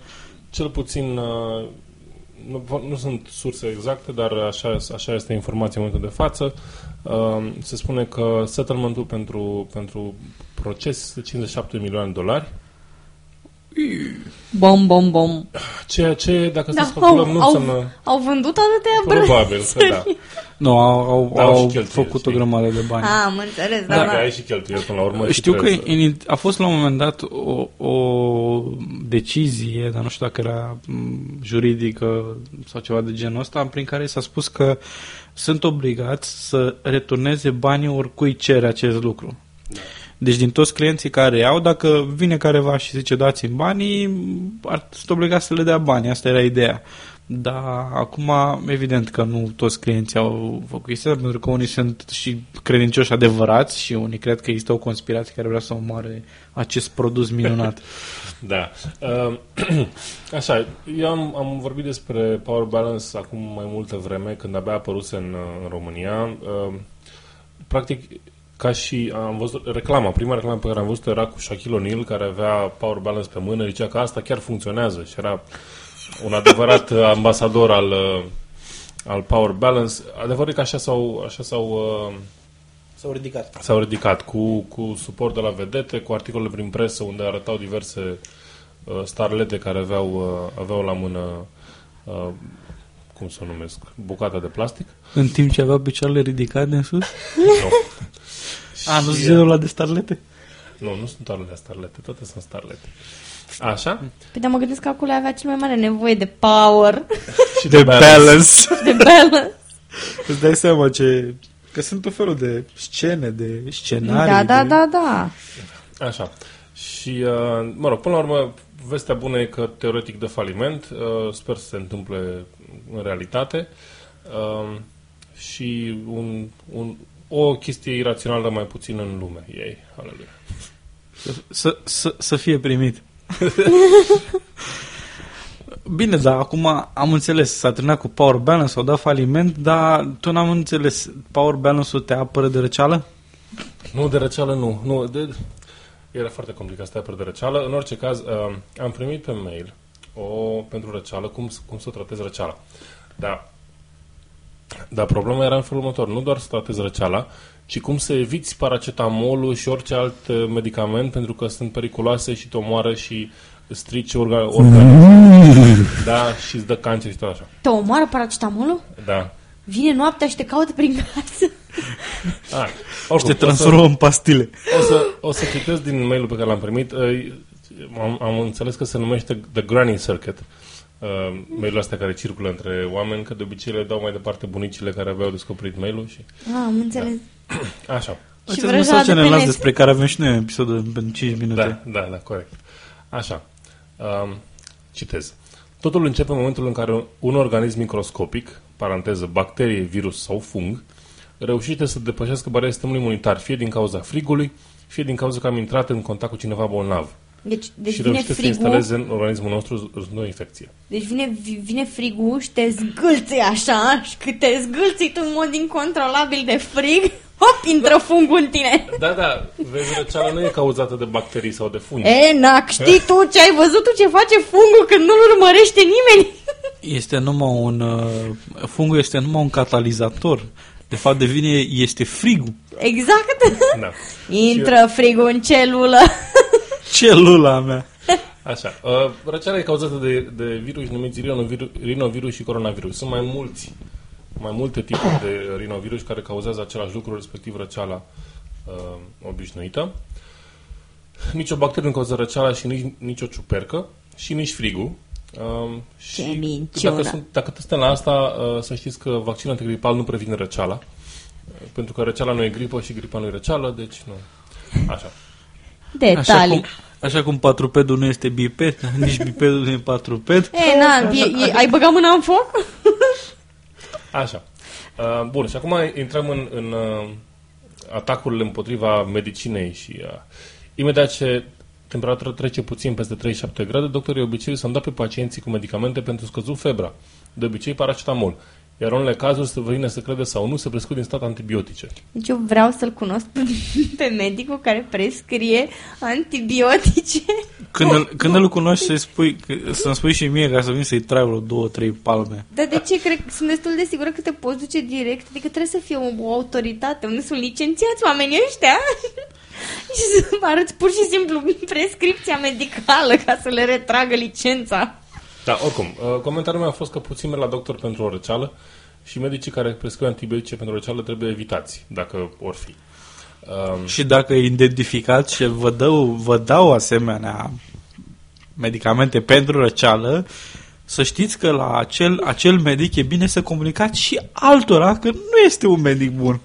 cel puțin, uh, nu, nu sunt surse exacte, dar așa, așa este informația în momentul de față, uh, se spune că settlementul pentru, pentru proces este 57 milioane de dolari. Bom, bom, bom. Ceea ce, dacă da, să speculăm, nu au, înseamnă... Au vândut atâtea Probabil [laughs] că da. Nu, au, au, da, au făcut știi? o grămadă de bani. Ah, am înțeles, da. Dacă da. ai și cheltuieli până la urmă. Știu că să... a fost la un moment dat o, o decizie, dar nu știu dacă era juridică sau ceva de genul ăsta, prin care s-a spus că sunt obligați să returneze banii oricui cere acest lucru. Da. Deci din toți clienții care au, dacă vine careva și zice dați-mi banii, ar sunt obligat să le dea bani. Asta era ideea. Dar acum, evident că nu toți clienții au făcut chestia, pentru că unii sunt și credincioși adevărați și unii cred că există o conspirație care vrea să omoare acest produs minunat. [laughs] da. Uh, [clears throat] așa, eu am, am vorbit despre Power Balance acum mai multă vreme, când abia apăruse în, în România. Uh, practic, ca și am văzut reclama, prima reclamă pe care am văzut era cu Shaquille O'Neal care avea Power Balance pe mână, zicea că asta chiar funcționează și era un adevărat ambasador al, al Power Balance. Adevărul e că așa s-au, așa s-au, uh, s-au ridicat. S-au ridicat cu, cu suport de la vedete, cu articole prin presă unde arătau diverse uh, starlete care aveau, uh, aveau la mână uh, cum să o numesc, bucata de plastic. În timp ce aveau picioarele ridicate în sus? Nu. A, nu zice la de starlete? Nu, nu sunt alea starlete, toate sunt starlete. Așa? Păi dar mă gândesc că acolo avea cel mai mare nevoie de power. [laughs] și de, de balance. de balance. [laughs] Îți dai seama ce... Că sunt o felul de scene, de scenarii. Da, da, de... da, da. Așa. Și, uh, mă rog, până la urmă, vestea bună e că teoretic de faliment, uh, sper să se întâmple în realitate, uh, și un, un, o chestie irațională mai puțin în lume ei. Aleluia. Să, să, să fie primit. [laughs] Bine, dar acum am înțeles, s-a terminat cu power balance, s-au dat faliment, dar tu n-am înțeles, power balance-ul te apără de răceală? Nu, de răceală nu. nu de, era foarte complicat să te apără de răceală. În orice caz, uh, am primit pe mail o, pentru răceală, cum, cum să tratezi răceala. Dar, dar problema era în felul următor. Nu doar să tratezi răceala, ci cum să eviți paracetamolul și orice alt uh, medicament pentru că sunt periculoase și te omoară și strici orga, organismul. da, și îți dă cancer și tot așa. Te omoară paracetamolul? Da. Vine noaptea și te caută prin casă. Ah, oricum, și te transformă în pastile. O să, o să citesc din mailul pe care l-am primit. Am, am înțeles că se numește The Granny Circuit. Uh, mail astea care circulă între oameni, că de obicei le dau mai departe bunicile care aveau descoperit mailul și... Ah, am înțeles. Da. Așa. Și vreo de ne despre care avem și noi episodul în 5 minute. Da, da, da, corect. Așa. Um, citez. Totul începe în momentul în care un organism microscopic, paranteză, bacterie, virus sau fung, reușește să depășească bariera sistemului imunitar, fie din cauza frigului, fie din cauza că am intrat în contact cu cineva bolnav. Deci, deci și vine reușește frigul, să instaleze în organismul nostru o infecție. Deci vine, vine frigul și te zgâlți așa și cât te zgâlți tu în mod incontrolabil de frig, hop, intră da. fungul în tine. Da, da, vezi, răceala nu e cauzată de bacterii sau de fungi. E, nac, știi tu ce ai văzut tu ce face fungul când nu-l urmărește nimeni? Este numai un... Uh, fungul este numai un catalizator. De fapt, devine, este frigul. Exact. Da. Intră frigul în celulă. Celula mea. Așa. Uh, răceala e cauzată de, de virus numiți rinovirus, rinovirus și coronavirus. Sunt mai mulți, mai multe tipuri de rinovirus care cauzează același lucru, respectiv răceala uh, obișnuită. Nici o bacterie nu cauză răceala și nici, nici o ciupercă și nici frigul. Um, Ce și minciună. Dacă, sunt, dacă suntem la asta, uh, să știți că vaccinul antigripal nu previne răceala. Uh, pentru că răceala nu e gripă și gripa nu e răceală, deci nu. Așa. Detalii. Așa cum, așa cum patrupedul nu este biped, [laughs] nici bipedul nu e patruped. E, na, e, e, ai băgat mâna în foc? [laughs] Așa. Uh, bun, și acum intrăm în, în uh, atacurile împotriva medicinei și uh, imediat ce temperatura trece puțin peste 37 grade, doctorii obicei să-mi dau pe pacienții cu medicamente pentru scăzut febra, de obicei paracetamol. Iar în unele cazuri se vine să crede sau nu, se prescriu din stat antibiotice. Deci eu vreau să-l cunosc [laughs] pe medicul care prescrie antibiotice. Când îl, când îl cunoști să spui, să-mi spui și mie ca să vin să-i trai vreo două, trei palme. Dar de ce? Cred, sunt destul de sigură că te poți duce direct, adică trebuie să fie o, o autoritate, unde sunt licențiați oamenii ăștia. [laughs] și să arăți pur și simplu [laughs] prescripția medicală ca să le retragă licența. Da, oricum, uh, comentariul meu a fost că puțin merg la doctor pentru o răceală și medicii care prescriu antibiotice pentru răceală trebuie evitați, dacă or fi. Um, și dacă identificați și vă, dau, vă dau asemenea medicamente pentru răceală, să știți că la acel, acel medic e bine să comunicați și altora că nu este un medic bun.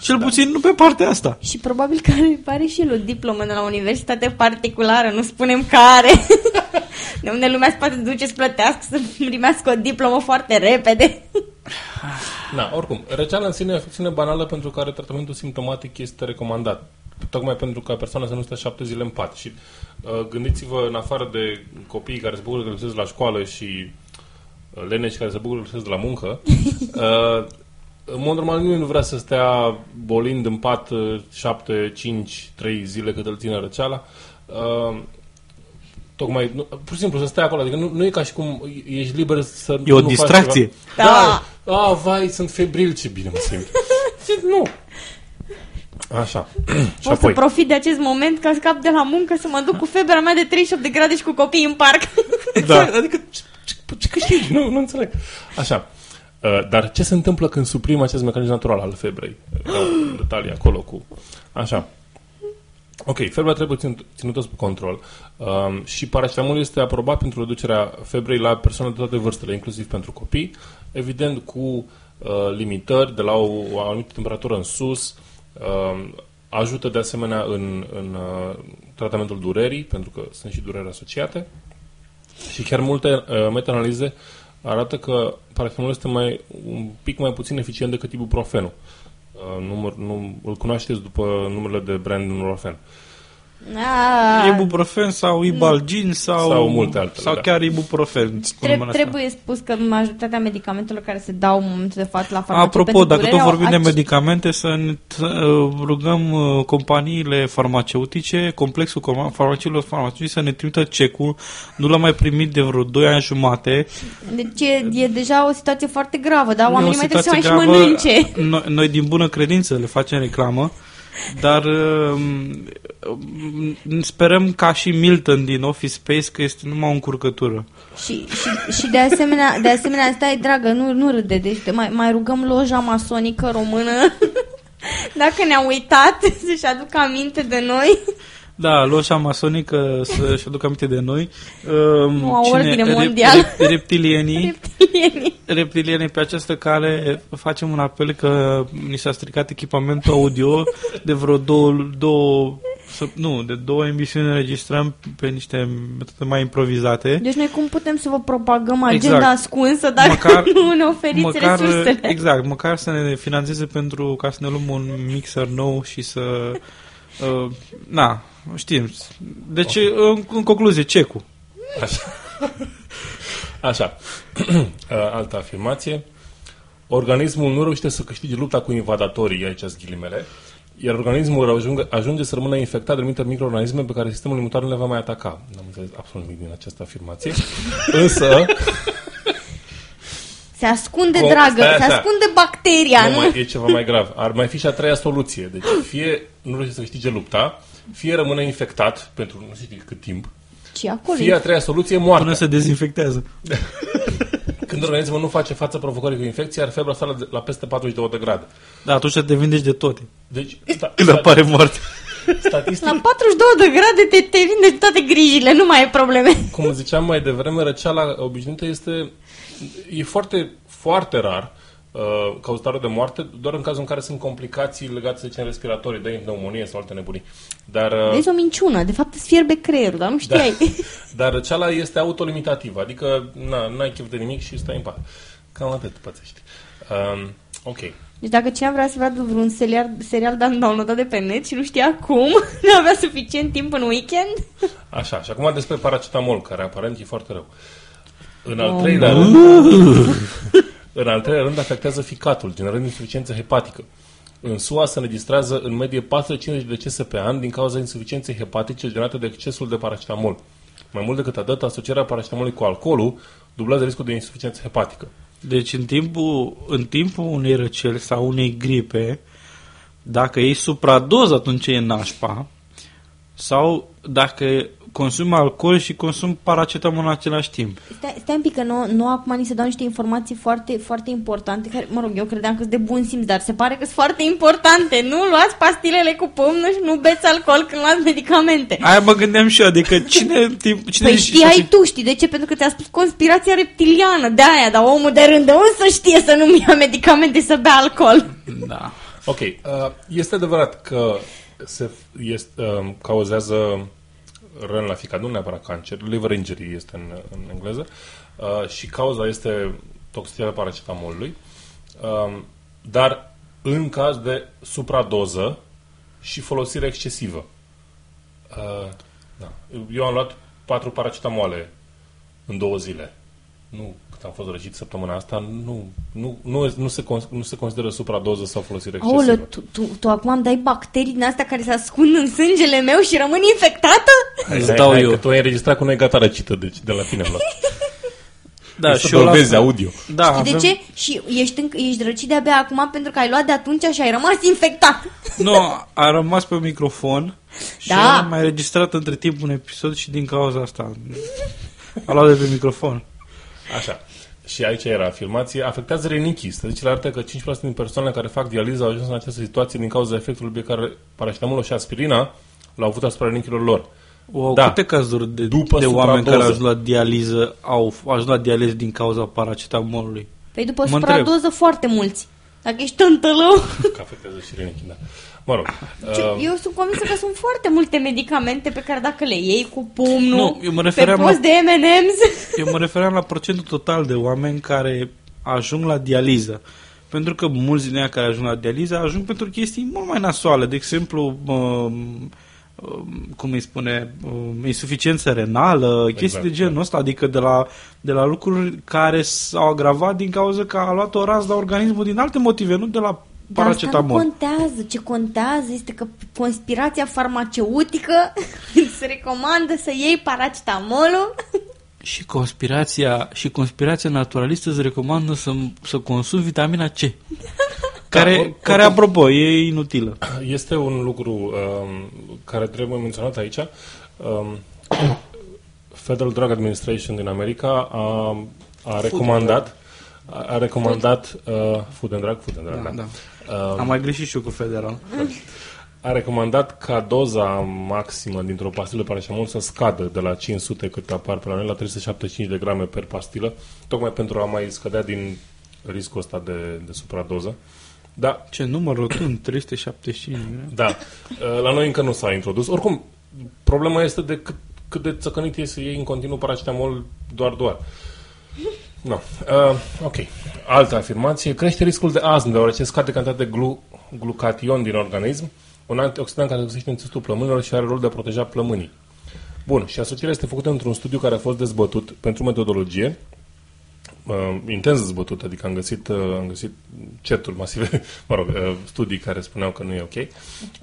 Cel da. puțin nu pe partea asta. Și probabil că are și el o diplomă de la universitate particulară, nu spunem care. [laughs] de unde lumea se poate duce să plătească, să primească o diplomă foarte repede. Da, oricum, răceala în sine e o afecțiune banală pentru care tratamentul simptomatic este recomandat. Tocmai pentru ca persoana să nu stea șapte zile în pat. Și uh, gândiți-vă, în afară de copiii care se bucură că lipsesc la școală și uh, leneși care se bucură că lipsesc la muncă, [laughs] uh, în mod normal nimeni nu vrea să stea bolind în pat 7, 5, 3 zile cât îl ține răceala. Uh, tocmai, nu, pur și simplu să stai acolo, adică nu, nu e ca și cum ești liber să E o nu distracție. Da. da. Ah, vai, sunt febril, ce bine mă simt. [laughs] nu. Așa. [clears throat] și o apoi. să profit de acest moment ca scap de la muncă să mă duc cu febra mea de 38 de grade și cu copii în parc. Da. [laughs] adică ce, ce, ce câștigi? Nu, nu înțeleg. Așa. Uh, dar ce se întâmplă când suprim acest mecanism natural al febrei? Uh, detalii acolo cu... Așa. Ok, febra trebuie ținută sub control um, și paracetamol este aprobat pentru reducerea febrei la persoane de toate vârstele, inclusiv pentru copii, evident cu uh, limitări de la o, o anumită temperatură în sus, uh, ajută de asemenea în, în uh, tratamentul durerii, pentru că sunt și dureri asociate. Și chiar multe uh, meta-analize arată că paracetamolul este mai, un pic mai puțin eficient decât ibuprofenul. Uh, număr, nu, îl cunoașteți după numele de brand Nurofen. Uh, Ah. Ibuprofen sau Ibalgin sau, sau multe altele, sau da. chiar ibuprofen. Treb- trebuie spus că majoritatea medicamentelor care se dau în momentul de față la farmacie Apropo, dacă durere, tot vorbim de ac- medicamente, să ne t- uh, rugăm uh, companiile farmaceutice, complexul com- farmaciilor farmaceutice să ne trimită cecul. Nu l-am mai primit de vreo 2 ani jumate. Deci e, e deja o situație foarte gravă, dar E o oamenii mai trebuie să mai și situație mănânce. Noi, noi din bună credință le facem reclamă, dar uh, um, sperăm ca și Milton din Office Space că este numai o încurcătură. Și, și, și de asemenea, de asemenea, stai dragă, nu, nu râde, deci te mai, mai rugăm loja masonică română, [laughs] dacă ne-a uitat, să-și aducă aminte de noi. Da, loșa masonică să-și [laughs] aducă aminte de noi. Um, O ordine mondială. Rep, reptilienii, [laughs] Reptilienii. reptilienii pe această cale facem un apel că ni s-a stricat echipamentul audio de vreo două, două să, nu, de două emisiuni înregistrăm pe niște metode mai improvizate. Deci noi cum putem să vă propagăm agenda Exact. ascunsă dacă Măcar- [laughs] nu ne oferiți măcar, resursele? exact, măcar să ne finanțeze pentru ca să ne luăm un mixer nou și să uh, na, știm. Deci, în, în concluzie, cecul. Așa. [laughs] Așa. [clears throat] Uh, Altă afirmație. Organismul nu reușește să câștige lupta cu invadatorii, aici sunt ghilimele, iar organismul ajunge, ajunge să rămână infectat de anumite microorganisme pe care sistemul imunitar nu le va mai ataca. Nu am înțeles absolut nimic din această afirmație. [laughs] Însă, Se ascunde, Cum? dragă, Stai se așa. ascunde bacteria, nu nu? mai, e ceva mai grav. Ar mai fi și a treia soluție. Deci, fie nu reușește să câștige lupta, fie rămâne infectat pentru nu știu cât timp, Și acolo fie a treia soluție moartea. Până se dezinfectează. [laughs] Când organismul nu face față provocării cu infecție, are febra sa la, la peste 42 de grade. Da, atunci te vindeci de toate. Deci, [laughs] sta, Când apare moarte. statistic, La 42 de grade te, te vinde toate grijile, nu mai ai probleme. cum ziceam mai devreme, răceala obișnuită este e foarte, foarte rar uh, cauzatorul de moarte, doar în cazul în care sunt complicații legate, să zicem, respiratorii, de pneumonie sau alte nebunii. Dar, uh, Vezi o minciună, de fapt îți fierbe creierul, dar nu da, știai. [laughs] dar răceala este autolimitativă, adică na, n-ai chef de nimic și stai în pat. Cam atât pățești. Um, ok. Deci dacă cineva vrea să vadă vreun serial, serial dan downloadat de pe net și nu știa cum, [laughs] nu avea suficient timp în weekend, Așa, și acum despre paracetamol, care aparent e foarte rău. În al Oh, treilea rând, [laughs] în al treilea rând afectează ficatul, generând insuficiență hepatică. În SUA se înregistrează în medie 450 de decese pe an din cauza insuficienței hepatice generate de excesul de paracetamol. Mai mult decât atât, asocierea paracetamolului cu alcoolul dublează riscul de insuficiență hepatică. Deci în timpul, în timpul unei răceli sau unei gripe, dacă iei supradoză, atunci e nașpa, sau dacă consumi alcool și consumi paracetamol în același timp. Stai, stai un pic că nu, nu acum ni se dau niște informații foarte, foarte importante, care, mă rog, eu credeam că sunt de bun simț, dar se pare că sunt foarte importante. Nu luați pastilele cu pumnul și nu beți alcool când luați medicamente. Aia mă gândeam și eu, adică cine... [laughs] Timp, cine Păi știai tu, știi de ce? Pentru că ți-a spus conspirația reptiliană de aia, dar omul de rând de unde să știe să nu-mi ia medicamente și să bea alcool? Da. Ok, uh, este adevărat că se este, uh, cauzează răni la ficat, nu neapărat cancer, liver injury este în, în engleză, uh, și cauza este toxicitatea paracetamolului, uh, dar în caz de supradoză și folosire excesivă. Uh, da. Eu am luat patru paracetamoale în două zile. Nu cât am fost răcit săptămâna asta, nu, nu, nu, nu, se, cons- nu se consideră supradoză sau folosire excesivă. Aolă, tu, tu, tu acum îmi dai bacterii din astea care se ascund în sângele meu și rămân infectată? Îți Hai, dau hai, eu. Că tu ai înregistrat cu noi gata răcită, deci de la tine am luat. [laughs] Da, să și eu la dovezi fel. audio. Da, Știi avem... de ce? Și ești, înc- ești răcit de-abia acum pentru că ai luat de atunci și ai rămas infectat. [laughs] Nu, a rămas pe microfon și Da. am mai registrat între timp un episod și din cauza asta a luat de pe microfon. Așa. Și aici era afirmație. Afectează rinichii. Statisticile arată că 5% din persoanele care fac dializă au ajuns în această situație din cauza efectului pe care paracetamolul și aspirina l-au avut asupra rinichilor lor. Wow, Da. Câte cazuri de, După de oameni supradoză. care au ajuns la dializă au au ajuns la dializă din cauza paracetamolului? Păi după Mă supradoză foarte mulți. Dacă ești tântălău. Că afectează și rinichii, da. Mă rog. Uh, eu sunt convinsă că sunt foarte multe medicamente pe care dacă le iei cu pumnul, nu, eu mă refeream pe post la, de M&M's... [laughs] Eu mă refeream la procentul total de oameni care ajung la dializă. Pentru că mulți din ea care ajung la dializă ajung pentru chestii mult mai nasoale. De exemplu, uh, cum îi spune, insuficiență renală, exact, chestii de genul da. ăsta, adică de la, de la lucruri care s-au agravat din cauza că a luat o rază la organismul din alte motive, nu de la paracetamol. Dar asta nu contează. Ce contează este că conspirația farmaceutică [laughs] se recomandă să iei paracetamolul [laughs] și conspirația, și conspirația naturalistă îți recomandă să, să consumi vitamina C. [laughs] Care, da, or, care apropo, e inutilă. Este un lucru um, care trebuie menționat aici. Um, Federal Drug Administration din America a, a recomandat a, a recomandat uh, Food and Drug, Food and Drug, da. da. da. Um, Am mai greșit și eu cu Federal. A recomandat ca doza maximă dintr-o pastilă paracetamol să scadă de la 500 cât apar pe la noi la 375 de grame per pastilă, tocmai pentru a mai scădea din riscul ăsta de, de supradoză. Da. Ce număr rotund, 375. Da. Uh, la noi încă nu s-a introdus. Oricum, problema este de cât, cât de țăcănit e să iei în continuu paracetamol doar doar. No. Uh, ok. Altă afirmație. Crește riscul de astm, deoarece scade cantitatea de glu- glucation din organism, un antioxidant care găsește în țestul plămânilor și are rol de a proteja plămânii. Bun, și asocierea este făcută într-un studiu care a fost dezbătut pentru metodologie uh, intens dezbătut, adică am găsit, uh, am găsit certuri masive, [laughs] mă rog, uh, studii care spuneau că nu e ok. Deci,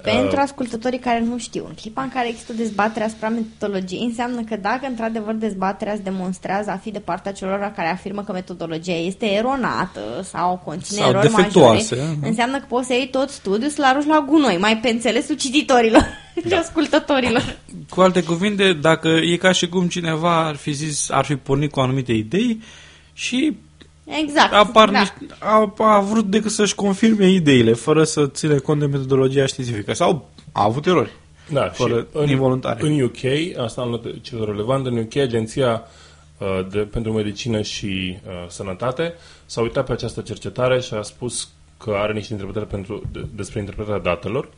pentru uh, ascultătorii care nu știu, în clipa în care există dezbatere asupra metodologiei, înseamnă că dacă într-adevăr dezbaterea se demonstrează a fi de partea celor care afirmă că metodologia este eronată sau conține sau erori defectuoase, majore, înseamnă că poți să iei tot studiul să-l arunci la gunoi, mai pe înțelesul cititorilor [laughs] da. și ascultătorilor. Cu alte cuvinte, dacă e ca și cum cineva ar fi zis, ar fi pornit cu anumite idei, și Exact. Apar da. niște, a, a vrut decât să-și confirme ideile, fără să ține cont de metodologia științifică. Sau a avut erori. Da, fără și în, involuntare. În UK, asta am ce relevant, în UK, Agenția uh, de, pentru Medicină și uh, Sănătate s-a uitat pe această cercetare și a spus că are niște interpretări pentru, de, despre interpretarea datelor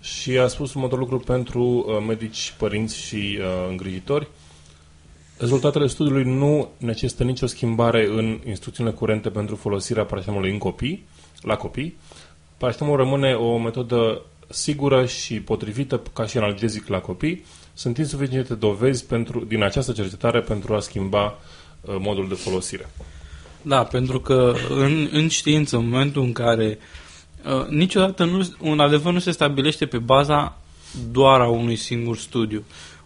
și a spus următorul lucru pentru uh, medici, părinți și uh, îngrijitori. Uh, Rezultatele studiului nu necesită nicio schimbare în instrucțiunile curente pentru folosirea paracetamolului în copii, la copii. Paracetamolul rămâne o metodă sigură și potrivită ca și analgezic la copii. Sunt insuficiente dovezi pentru, din această cercetare pentru a schimba uh, modul de folosire. Da, pentru că în, în știință, în momentul în care uh, niciodată nu, un adevăr nu se stabilește pe baza doar a unui singur studiu.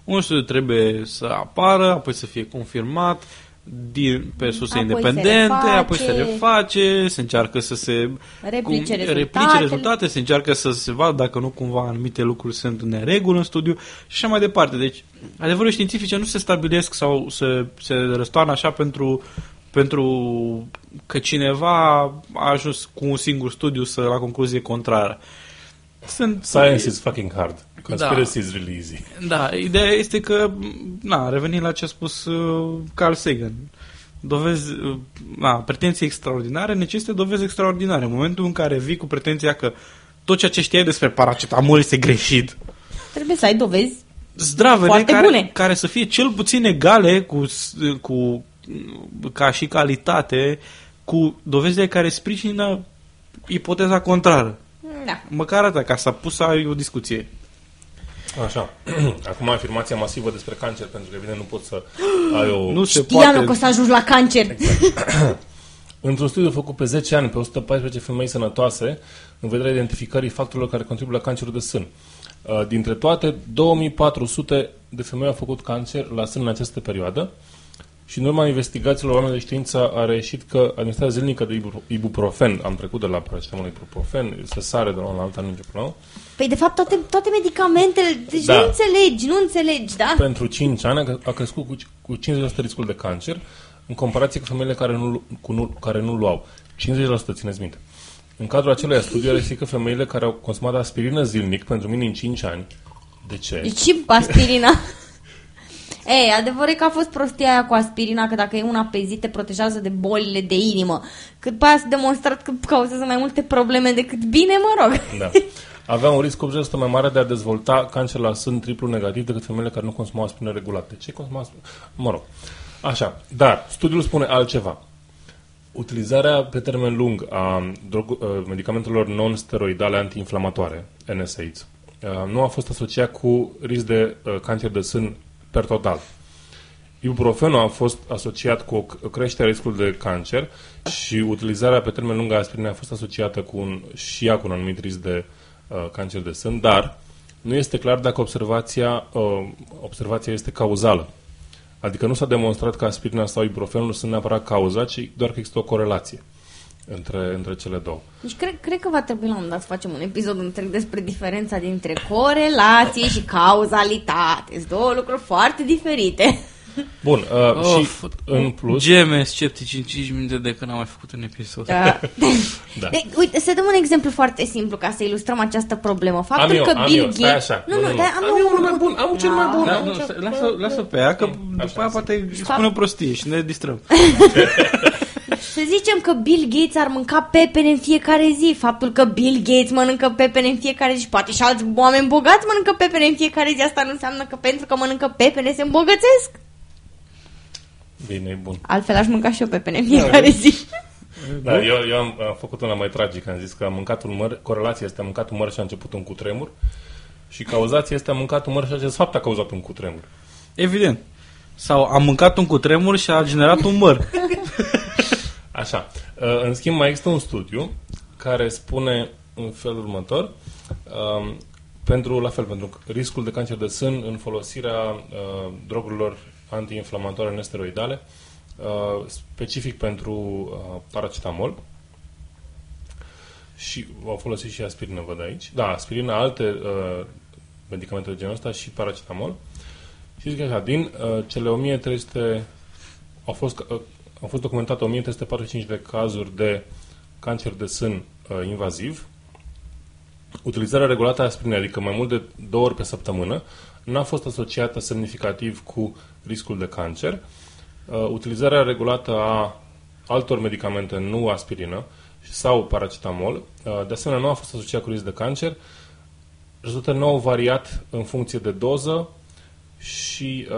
Un studiu trebuie să apară, apoi să fie confirmat din, pe surse apoi independente, se apoi se reface, se încearcă să se replice, cum, replice rezultate, se încearcă să se vadă dacă nu cumva anumite lucruri sunt în neregulă în studiu și așa mai departe. Deci, adevărul științifice nu se stabilesc sau se, se răstoarnă așa pentru, pentru că cineva a ajuns cu un singur studiu să la concluzie contrară. Sunt, Science is fucking hard. Conspiracy da. is really easy. Da, ideea este că, na, revenim la ce a spus uh, Carl Sagan. Dovezi, uh, na, pretenții extraordinare necesită dovezi extraordinare. În momentul în care vii cu pretenția că tot ceea ce știai despre paracetamol este greșit, trebuie să ai dovezi zdravele care, bune. care să fie cel puțin egale cu, cu ca și calitate cu dovezile care sprijină ipoteza contrară. Da. Măcar atât, ca să pus să ai o discuție. Așa. [clears throat] Acum afirmația masivă despre cancer, pentru că evident nu pot să ai o... Nu se Știam poate... că o să ajungi la cancer. Exact. [clears throat] Într-un studiu făcut pe 10 ani pe 114 femei sănătoase, în vederea identificării factorilor care contribuie la cancerul de sân. Uh, dintre toate, 2400 de femei au făcut cancer la sân în această perioadă și în urma investigațiilor oameni de știință a reieșit că administrarea zilnică de ibuprofen, am trecut de la paracetamol ibuprofen, se sare de la un alt an nicio problemă. Păi de fapt toate, toate medicamentele, deci da. nu înțelegi, nu înțelegi, da? Pentru 5 ani a crescut cu, cu 50% riscul de cancer în comparație cu femeile care nu, cu nu, care nu luau. 50% țineți minte. În cadrul acelui studiu a că femeile care au consumat aspirină zilnic pentru minim 5 ani, de ce? Deci și aspirina. [laughs] Ei, adevărul e că a fost prostia aia cu aspirina, că dacă e una pe zi te protejează de bolile de inimă. Cât pe aia s-a demonstrat că cauzează mai multe probleme decât bine, mă rog. Da. Avea un risc 80% mai mare de a dezvolta cancer la sân triplu negativ decât femeile care nu consumau aspirină regulat. De ce consumau aspirină? Mă rog. Așa. Dar studiul spune altceva. Utilizarea pe termen lung a drog, uh, medicamentelor non-steroidale antiinflamatoare, NSAIDs, uh, nu a fost asociat cu risc de uh, cancer de sân per total. Ibuprofenul a fost asociat cu o creștere a riscului de cancer și utilizarea pe termen lung a aspirinei a fost asociată cu un, și ea cu un anumit risc de uh, cancer de sân, dar nu este clar dacă observația, uh, observația este cauzală. Adică nu s-a demonstrat că aspirina sau ibuprofenul sunt neapărat cauza, ci doar că există o corelație între, între cele două. Deci cred, cred că va trebui la un moment dat să facem un episod întreg despre diferența dintre corelație și cauzalitate. Sunt două lucruri foarte diferite. Bun, uh, of, și în plus... Geme sceptici în 5 minute de când am mai făcut un episod. Da. [laughs] da. De, uite, să dăm un exemplu foarte simplu ca să ilustrăm această problemă. Faptul am eu, că am Bill Gates... Nu, nu, nu, nu. Am, am eu unul mai bun, am cel mai bun. Da, nu, lasă, lasă pe ea, că după aia poate spune o prostie și ne distrăm. [laughs] Să zicem că Bill Gates ar mânca pepene în fiecare zi. Faptul că Bill Gates mănâncă pepene în fiecare zi și poate și alți oameni bogați mănâncă pepene în fiecare zi, asta nu înseamnă că pentru că mănâncă pepene se îmbogățesc. Bine, e bun. Altfel aș mânca și eu pepene în fiecare zi. Da, eu, eu am, am făcut una mai tragică. Am zis că am mâncat un măr, corelația este am mâncat un măr și a început un cutremur și cauzația este am mâncat un măr și acest fapt a cauzat un cutremur. Evident. Sau am mâncat un cutremur și a generat un măr. [laughs] Așa. Uh, în schimb, mai există un studiu care spune în felul următor, um, pentru, la fel, pentru riscul de cancer de sân în folosirea uh, drogurilor antiinflamatoare nesteroidale, uh, specific pentru uh, paracetamol. Și au folosit și aspirină, văd aici. Da, aspirină, alte uh, medicamente de genul ăsta și paracetamol. Și zic așa, din uh, cele 1300 au fost, uh, au fost documentate 1345 de cazuri de cancer de sân uh, invaziv. Utilizarea regulată a aspirinei, adică mai mult de două ori pe săptămână, n-a fost asociată semnificativ cu riscul de cancer. Uh, utilizarea regulată a altor medicamente, nu aspirină, sau paracetamol, uh, de asemenea nu a fost asociat cu risc de cancer. Rezultatele nu au variat în funcție de doză și...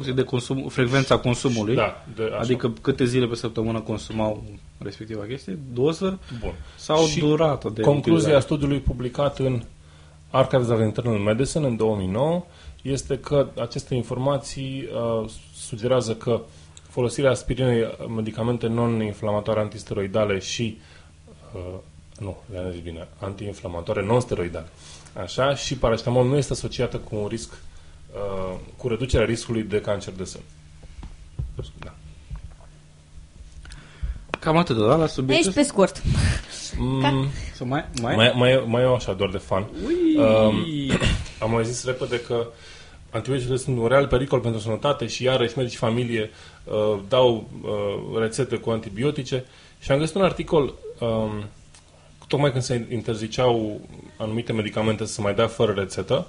Uh, de consum, frecvența consumului, da, de, așa. adică câte zile pe săptămână consumau respectiva chestie, doză Bun. sau și durată de Concluzia utilizare. studiului publicat în Archives of Internal Medicine în 2009 este că aceste informații uh, sugerează că folosirea aspirinei, medicamente non-inflamatoare antisteroidale și uh, nu, le-am zis bine, antiinflamatoare non-steroidale, așa, și paracetamol nu este asociată cu un risc, uh, cu reducerea riscului de cancer de sân. Da. Cam atât, da, la subiectul? Ești pe scurt. Mm, mai, mai? Mai, mai, mai eu așa, doar de fan. Um, am mai zis repede că antibioticele sunt un real pericol pentru sănătate și iarăși medici familie uh, dau uh, rețete cu antibiotice și am găsit un articol um, tocmai când se interziceau anumite medicamente să se mai dea fără rețetă,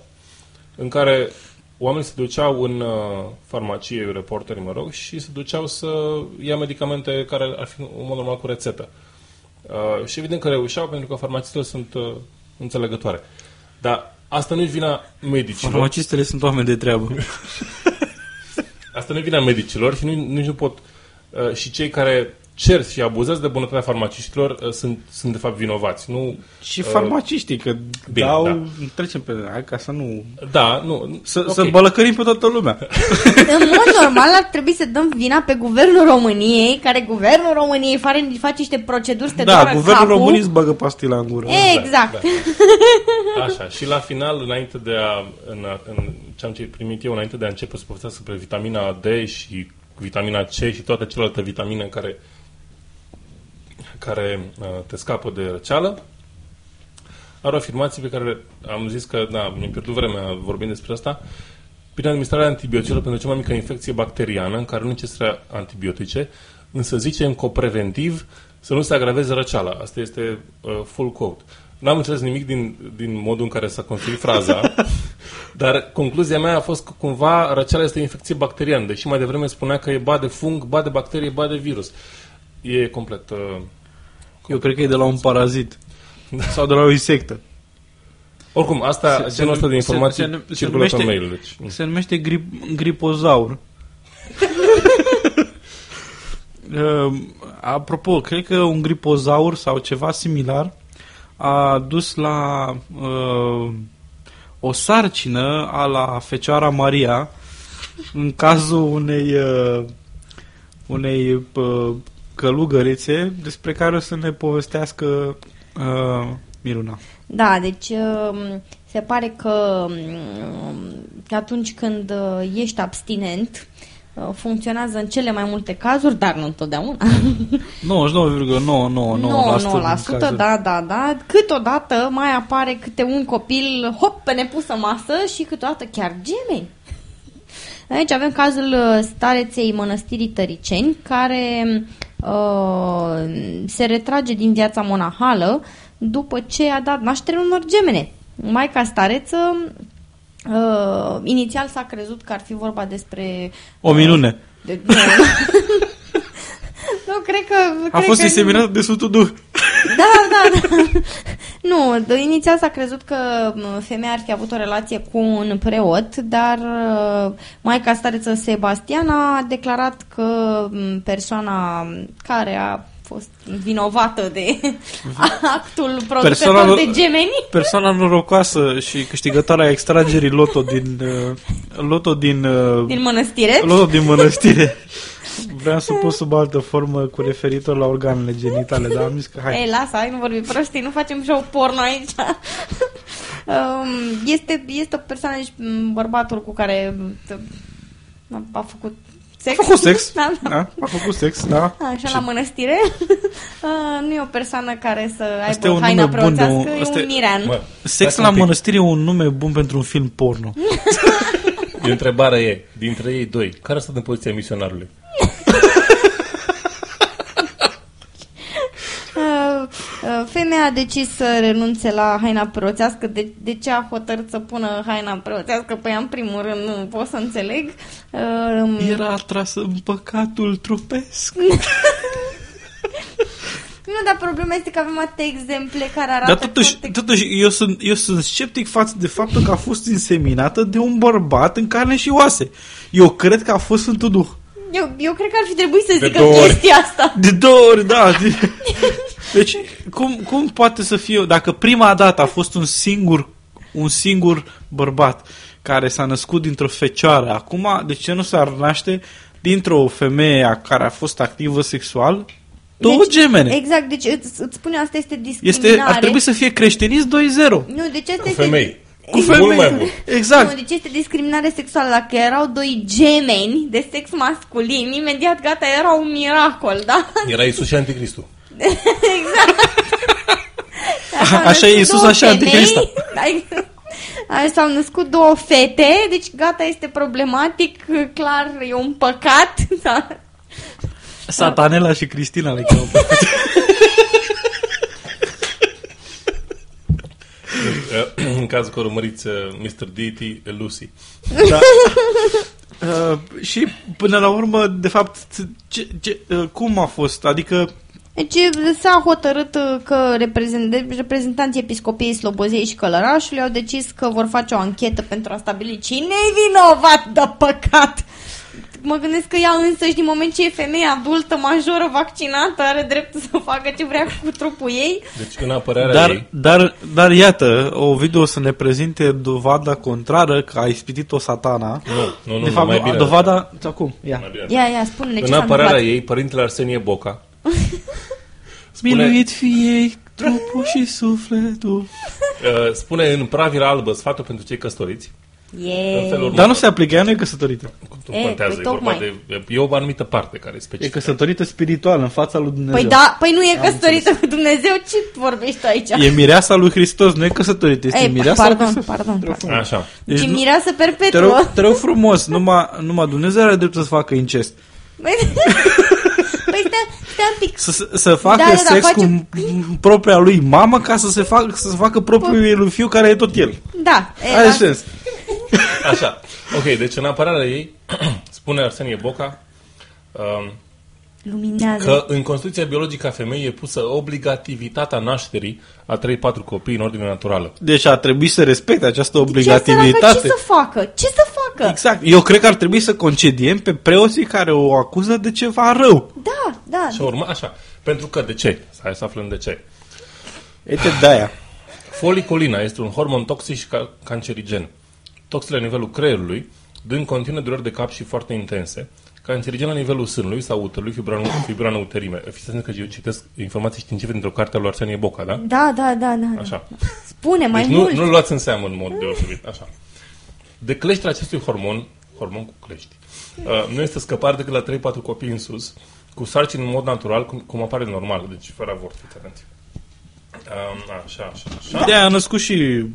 în care oamenii se duceau în uh, farmacie, reporteri, mă rog, și se duceau să ia medicamente care ar fi în mod normal cu rețetă. Uh, și evident că reușeau pentru că farmacistele sunt uh, înțelegătoare. Dar asta nu e vina medicilor. Farmacistele sunt oameni de treabă. asta nu e vina medicilor și nu, nici nu pot... Uh, și cei care cer și abuzează de bunătatea farmaciștilor uh, sunt, sunt de fapt vinovați. Nu, și uh, farmaciștii, că bine, dau, da. trecem pe hai ca să nu... Da, nu... Să, okay. să bălăcărim pe toată lumea. [laughs] În mod normal ar trebui să dăm vina pe Guvernul României, care Guvernul României face, face niște proceduri să te Da, Guvernul capul. României îți bagă pastila în gură. Exact. Da, da. Așa, și la final, înainte de a... În, în ce am primit eu, înainte de a începe să povestesc despre vitamina D și vitamina C și toate celelalte vitamine care care uh, te scapă de răceală. Are o afirmație pe care am zis că, da, mi-am pierdut vremea vorbind despre asta. Prin administrarea antibioticelor pentru cea mai mică infecție bacteriană, în care nu necesită antibiotice, însă zicem că preventiv să nu se agraveze răceala. Asta este uh, full quote. N-am înțeles nimic din, din modul în care s-a construit fraza, [laughs] Dar concluzia mea a fost că cumva răceala este o infecție bacteriană, deși mai devreme spunea că e ba de fung, ba de bacterie, ba de virus. E complet... Uh, Eu cred că e de la un parazit. Sau de la o insectă. oricum, asta, Se- genul ăsta de se- informații se- se- se circulă pe numește- mail. Deci, Se numește grip, gripozaur. Uh, [laughs] apropo, cred că un gripozaur sau ceva similar a dus la uh, o sarcină a la Fecioara Maria în cazul unei uh, unei uh, călugărițe despre care o să ne povestească uh, Miruna. Da, deci um, se pare că um, atunci când uh, ești abstinent, uh, funcționează în cele mai multe cazuri, dar nu întotdeauna. [laughs] 99,999% 9%, da, da, da. Câteodată mai apare câte un copil, hop, pe nepusă masă și câteodată chiar gemeni. Aici avem cazul uh, stareței mănăstirii Tăriceni, care uh, se retrage din viața monahală după ce a dat naștere unor gemene. Maica stareță, uh, inițial s-a crezut că ar fi vorba despre... O minune. De, nu, nu, cred că... A cred fost că, inseminat de Sfântul Duh. Da, da, da. [laughs] Nu, de, inițial s-a crezut că m, femeia ar fi avut o relație cu un preot, dar uh, Maica Stareță Sebastian a declarat că m, persoana care a fost vinovată de [laughs] actul producător Persoana- de gemeni Persoana norocoasă și câștigătoarea extragerii loto din uh, loto din, uh, din mănăstire. loto din mănăstire. [laughs] Vreau să pun sub altă formă cu referitor la organele genitale, dar am zis că hai. Ei, lasă, hai, nu vorbi prostii, nu facem show porno aici. [laughs] um, este, este o persoană, deci m, bărbatul cu care m, a făcut sex. A făcut sex. Da, da. Da, a făcut sex, da. Așa, la mănăstire. [laughs] Uh, nu e o persoană care să Asta e aibă un haina nume bun de un- preoțească, asta e e- un mirean. mă, Sex stați la un pic. mănăstire e un nume bun pentru un film porno. E [laughs] întrebarea e, dintre ei doi, care sunt în poziția misionarului? Uh, uh, femeia a decis să renunțe la haina preoțească. De, de ce a hotărât să pună haina preoțească? Păi, în primul rând, nu pot să înțeleg. Uh, Era atrasă în păcatul trupesc. [laughs] Nu, dar problema este că avem atâtea exemple care arată Dar totuși, foarte... totuși eu, sunt, eu sunt sceptic față de faptul că a fost inseminată de un bărbat în carne și oase. Eu cred că a fost Sfântul Duh. Eu, eu cred că ar fi trebuit să De zică două ori. chestia asta. De două ori, da. De... [laughs] Deci, cum, cum poate să fie, dacă prima dată a fost un singur, un singur bărbat care s-a născut dintr-o fecioară, acum, de ce nu s-ar naște dintr-o femeie care a fost activă sexual? Două Deci, gemene. Exact, deci îți, îți spune asta este Este, discriminare. ar trebui să fie creștinism 2-0. Nu, deci asta Cu este... femei. Cu Exact. Mult mai femei. bun. Exact. Nu, deci este discriminare sexuală. Dacă erau doi gemeni de sex masculin, imediat gata, era un miracol, da? [laughs] Era Isus și Anticristul. [laughs] S-au Așa născut e Iisus, două așa femei, Anticrista. [laughs] da, S-au născut două fete, deci gata, este problematic, clar, e un păcat. Da. Satanela și Cristina le cheamă. pe [clears throat] În cazul că urmăriți uh, Mr. Deity, Lucy. Da. Uh, și până la urmă, de fapt, ce, ce, uh, cum a fost? Adică Deci s-a hotărât uh, că reprezent- reprezentanții Episcopiei Slobozei și Călărașului au decis că vor face o anchetă pentru a stabili cine e vinovat de păcat. Mă gândesc că ea însăși, din moment ce e femeie adultă, majoră, vaccinată, are dreptul să facă ce vrea cu trupul ei. Deci în apărarea Dar, ei, dar, dar iată, o video să ne prezinte dovada contrară că a ispitit-o satana. nu, nu, nu, de nu, fapt, mai bine. dovada... Acum, ia. Mai bine. Ia, ia, spune-ne ce În s-a apărarea întâmplat. ei, părintele Arsenie Boca [laughs] spune, Miluit fie trupul și sufletul. [laughs] uh, spune în pravila albă sfatul pentru cei căsătoriți. În E... felul Dar nu se aplică, ea nu e căsătorită. Nu E, contează, păi e vorba tocmai. de... E o anumită parte care e E specifică. căsătorită spirituală în fața lui Dumnezeu. Păi da, păi nu e căsătorită cu Dumnezeu, ce vorbești tu aici? E mireasa lui Hristos, nu e căsătorită, este Ei, mireasa pardon, lui pardon, pardon. Așa. Deci Deci nu- mireasă Te perpetuă. rog, te rog frumos, numai, numai Dumnezeu are dreptul să facă incest. [laughs] Păi păi stai, stai un pic. Să, să- să facă Da, da, da, sex face- cu m- propria lui mamă ca să se facă, să se facă propriul lui fiu care e tot el. Da. e, Are da. sens. Așa, ok, deci în apărarea ei [clears throat] spune Arsenie Boca um, Luminează. că în Constituția biologică a femeii e pusă obligativitatea nașterii a 3-4 copii în ordine naturală. Deci ar trebui să respecte această Ce, săracă, obligativitate. ce să facă? Ce să facă? Exact. Eu cred că ar trebui să concediem pe preoții care o acuză de ceva rău. Da, da. Și urma așa. Pentru că, de ce? Hai să aflăm de ce. Uite de-aia. Folicolina este un hormon toxic și ca- cancerigen. Toxic la nivelul creierului, dând continue dureri de cap și foarte intense, cancerigen la nivelul sânului sau uterului, fibroană, fibroană uterime. Fiți atenți că eu citesc informații științifice dintr-o carte a lui Arsenie Boca, da? Da, da, da, da. Așa. Spune mai Deci mult. nu, nu luați în seamă în mod deosebit. Așa. De creșterea acestui hormon, hormon cu crești, uh, nu este scăpare decât la 3-4 copii în sus, cu sarcini în mod natural, cum, cum apare normal, deci fără avort, fiți atenți. Um, așa, așa, așa. De-aia a născut și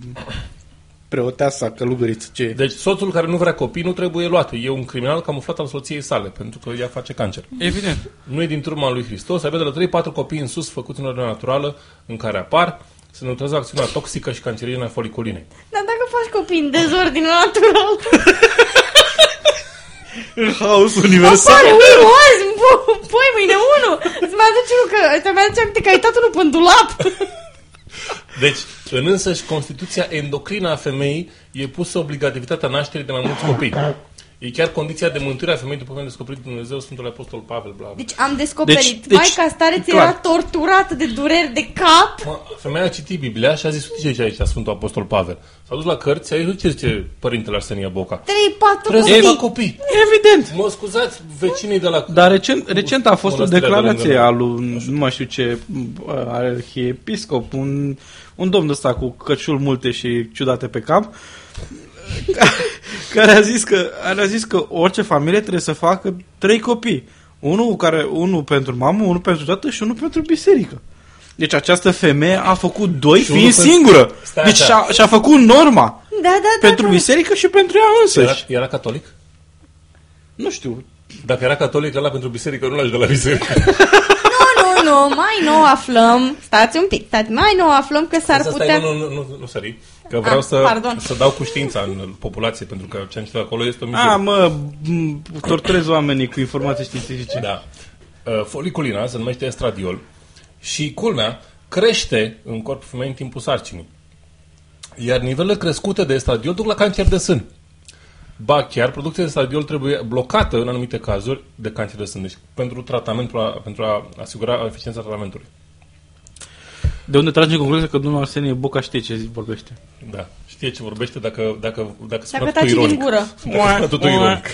preoteasa călugăriță. Ce? Deci soțul care nu vrea copii nu trebuie luat. E un criminal camuflat al soției sale, pentru că ea face cancer. Evident. Nu e din turma lui Hristos, avea de la 3-4 copii în sus făcuți în ordine naturală, în care apar, se neutralizează acțiunea toxică și cancerigenă a folicolinei. Dar dacă faci copii în dezordine natural, [laughs] În haos universal. apare unul azi, po- poi mâine unul. Îți mai aduce unul că, îți mai aduce aminte că ai uitat unul pe dulap. [laughs] Deci, în însăși Constituția endocrină a femeii e pusă obligativitatea nașterii de mai mulți copii. E chiar condiția de mântuire a femeii după cum a descoperit Dumnezeu Sfântul Apostol Pavel. Bla, bla. Deci am descoperit. Deci- Deci, deci- Maica stareț clar. era torturată de dureri de cap. Mă, femeia a citit Biblia și a zis, uite ce zice aici Sfântul Apostol Pavel. S-a dus la cărți, a zis, ce zice Părintele Arsenia Boca. 3-4 Trebuie să copii. fac copii. Evident. Mă scuzați, vecinii de la... Dar recent, recent a fost o Mănăstirea de declarație lângă a lui, nu mai știu ce, arhiepiscop, un, un domn ăsta cu căciul multe și ciudate pe cap, care a zis că, care a zis că orice familie trebuie să facă trei copii. Unul, care, unul pentru mamă, unul pentru tată și unul pentru biserică. Deci această femeie a făcut doi Și unul fiind pentru- singură. Stai Deci așa. și-a, și-a făcut norma Da, da, da. pentru da. biserică și pentru ea Era, însăși. era catolic? Nu știu. Dacă era catolic, ăla pentru biserică nu l-aș de la biserică. [laughs] Nu, nu, nu, mai nou aflăm. Stați un pic, stați, mai nou aflăm că s-ar Să putea... Stai, nu, nu, nu, nu sări. Că vreau Ah, să, pardon. să dau cu știința în populație, pentru că ce am citit acolo este o mizerie. A, mă, m, torturez oamenii cu informații științifice. Da. Uh, Foliculina se numește estradiol și, culmea, crește în corpul femeii în timpul sarcinii. Iar nivelele crescute de estradiol duc la cancer de sân. Ba chiar, producția de estradiol trebuie blocată în anumite cazuri de cancer de sân. Deci pentru tratament, pentru a, pentru a asigura eficiența tratamentului. De unde trage concluzia că domnul Arsenie Boca știe ce vorbește? Da. Știe ce vorbește dacă, dacă, dacă spune Dacă totul taci din ironic. gură. [laughs] Dacă spune totul ironic.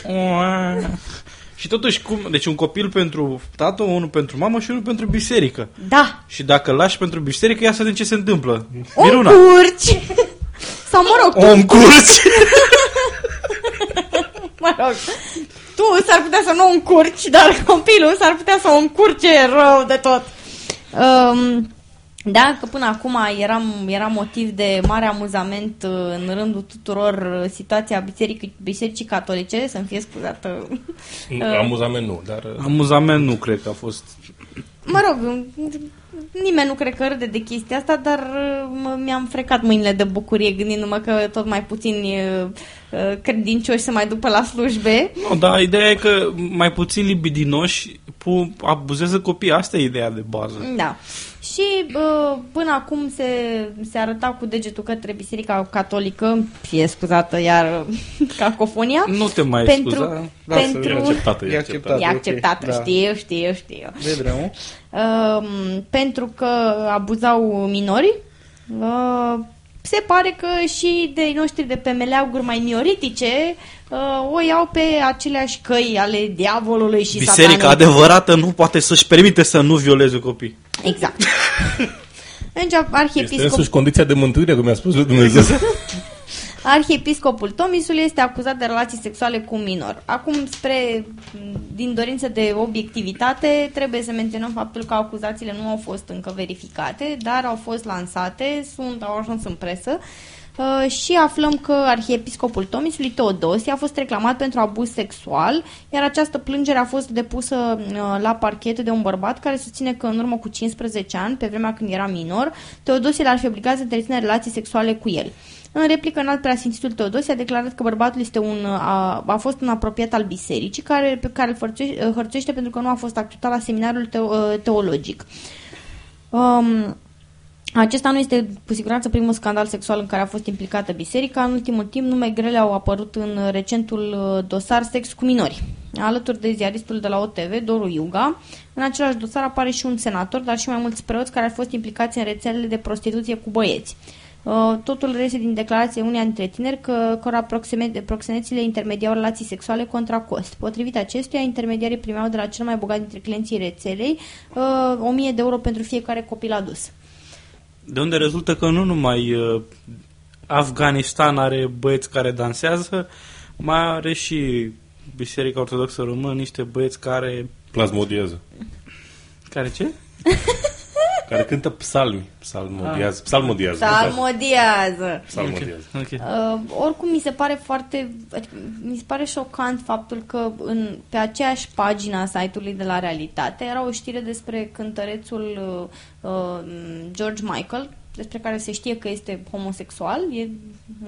Și totuși, cum, deci un copil pentru tată, unul pentru mamă și unul pentru biserică. Da. Și dacă îl lași pentru biserică, ia să vedem ce se întâmplă. O Miruna. curci. Sau mă rog, tu, Om curți! [laughs] mă rog, tu s-ar putea să nu încurci, dar copilul s-ar putea să o încurce rău de tot. Um, da, că până acum era, era motiv de mare amuzament uh, în rândul tuturor uh, situația bisericii, bisericii catolice, să-mi fie scuzată. Amuzament nu, dar... uh, Amuzament nu cred că a fost. Mă rog, nimeni nu cred că râde de chestia asta, dar uh, mă, mi-am frecat mâinile de bucurie gândindu-mă că tot mai puțini uh, uh, credincioși se mai duc pe la slujbe. Nu, dar ideea e că mai puțin libidinoși pu- abuzează copiii. Asta e ideea de bază. Da. Și uh, până acum se, se arăta cu degetul către Biserica Catolică, fie scuzată iar uh, [laughs] cacofonia, Nu te mai Pentru- scuza. pentru- E acceptată, e E acceptată. e ok, acceptată, da. știu, știu, știu. De drămu. Um, pentru că abuzau minori. Uh, se pare că și de noștri de pe meleaguri mai mioritice uh, o iau pe aceleași căi ale diavolului și Biserica satanei. adevărată nu poate să-și permite să nu violeze copii. Exact. [laughs] Deci Este arhiepiscop, însuși condiția de mântuire, cum mi-a spus lui Dumnezeu. [laughs] arhiepiscopul Tomisul este acuzat de relații sexuale cu un minor. Acum, spre din dorință de obiectivitate, trebuie să menționăm faptul că acuzațiile nu au fost încă verificate, dar au fost lansate, sunt, au ajuns în presă Uh, și aflăm că arhiepiscopul Tomisului Teodosie a fost reclamat pentru abuz sexual, iar această plângere a fost depusă uh, la parchet de un bărbat care susține că în urmă cu 15 ani, pe vremea când era minor, Teodosie l-ar fi obligat să întrețină relații sexuale cu el. În replică în alt preasfințitul Teodosie a declarat că bărbatul este un, a, a fost un apropiat al bisericii care, pe care îl hărțește pentru că nu a fost acceptat la seminarul teo, teologic. Um, acesta nu este cu siguranță primul scandal sexual în care a fost implicată biserica. În ultimul timp, nume grele au apărut în recentul uh, dosar sex cu minori. Alături de ziaristul de la OTV, Doru Iuga, în același dosar apare și un senator, dar și mai mulți preoți care au fost implicați în rețelele de prostituție cu băieți. Uh, totul reiese din declarație unei dintre tineri că, că proxenețile intermediau relații sexuale contra cost. Potrivit acestuia, intermediarii primeau de la cel mai bogat dintre clienții rețelei 1000 uh, de euro pentru fiecare copil adus. De unde rezultă că nu numai uh, Afganistan are băieți care dansează, mai are și Biserica Ortodoxă Română niște băieți care... Plasmodiază. Care ce? [laughs] care cântă psalmi. Psalmodiază. Ah. Psalmodiază. Psalmodiază. Psalmodiază. Okay. Uh, oricum mi se pare foarte... Adică, mi se pare șocant faptul că în, pe aceeași pagina a site-ului de la Realitate era o știre despre cântărețul uh, uh, George Michael, despre care se știe că este homosexual, e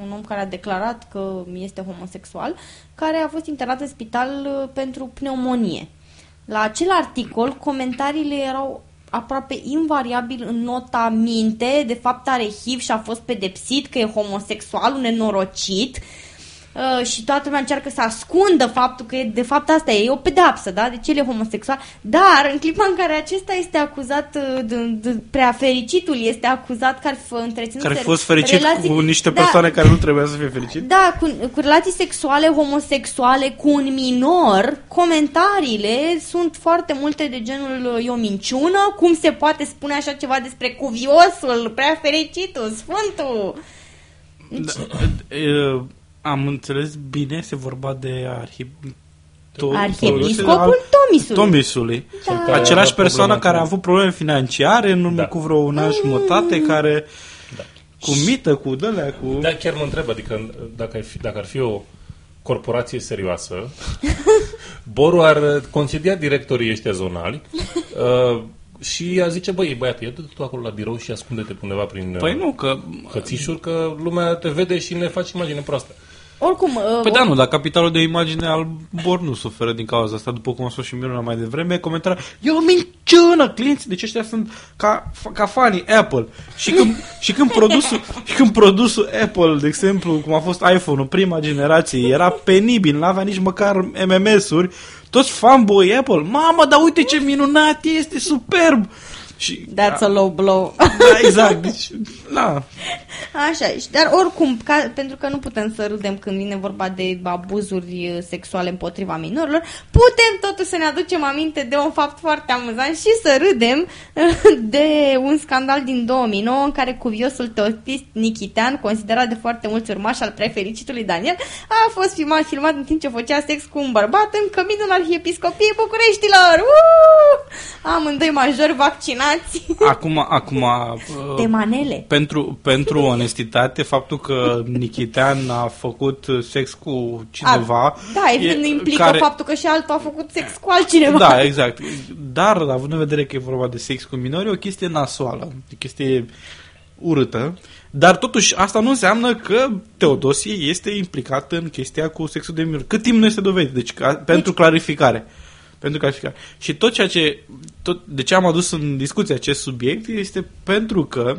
un om care a declarat că este homosexual, care a fost internat în spital uh, pentru pneumonie. La acel articol, comentariile erau aproape invariabil în nota minte, de fapt are HIV și a fost pedepsit, că e homosexual, un nenorocit, Uh, și toată lumea încearcă să ascundă faptul că e, de fapt asta e, e o pedapsă, da? De ce el e homosexual? Dar în clipa în care acesta este acuzat, uh, de, de, prea fericitul este acuzat că ar fi întreținut Care a fost fericit relații, cu niște da, persoane care nu trebuia să fie fericit? Da, cu, cu relații sexuale homosexuale cu un minor, comentariile sunt foarte multe de genul e o minciună, cum se poate spune așa ceva despre cuviosul, prea fericitul, sfântul? Deci... Da, am înțeles bine, se vorba de arhip... Arhiepiscopul Tomisului. Tomisului. Da. Același persoană care a avut probleme financiare în urmă da. cu vreo un an jumătate, care da. cu mită, cu dălea, cu... Da, chiar mă întreb, adică dacă ar fi, dacă ar fi o corporație serioasă, [laughs] Boru ar concedia directorii ăștia zonali uh, și a zice, băi, băiat, ia tu acolo la birou și ascunde-te undeva prin păi nu, că... hățișuri, că lumea te vede și ne faci imagine proastă. Oricum... Uh, păi da, nu, dar capitalul de imagine al Bor nu suferă din cauza asta, după cum a spus și Miruna mai devreme, comentarea, e o minciună, clienții, deci ăștia sunt ca, ca fanii Apple. Și când, [laughs] și, când produsul, și când produsul Apple, de exemplu, cum a fost iPhone-ul, prima generație, era penibil, n-avea nici măcar MMS-uri, toți fanboy Apple, mamă, dar uite ce minunat este, superb! Și, That's a low blow. Da, exact. [laughs] Deci, na. Așa, dar oricum, ca, pentru că nu putem să râdem când vine vorba de abuzuri uh, sexuale împotriva minorilor, putem totuși să ne aducem aminte de un fapt foarte amuzant și să râdem uh, de un scandal din 2009 în care cuviosul teopist Nichitean, considerat de foarte mulți urmași al prefericitului Daniel, a fost filmat, filmat în timp ce făcea sex cu un bărbat în căminul Arhiepiscopiei Bucureștilor. Uh! Amândoi majori vaccinați vaccinați. Acum, acum de manele. Pentru, pentru onestitate, faptul că Nichitean a făcut sex cu cineva... A, da, evident e, implică care... faptul că și altul a făcut sex cu altcineva. Da, exact. Dar, având în vedere că e vorba de sex cu minori, e o chestie nasoală, o chestie urâtă. Dar totuși asta nu înseamnă că Teodosie este implicat în chestia cu sexul de minori. Cât timp nu este dovedit. Deci, ca, deci pentru clarificare. Pentru clarificare. Și tot ceea ce tot, de ce am adus în discuție acest subiect este pentru că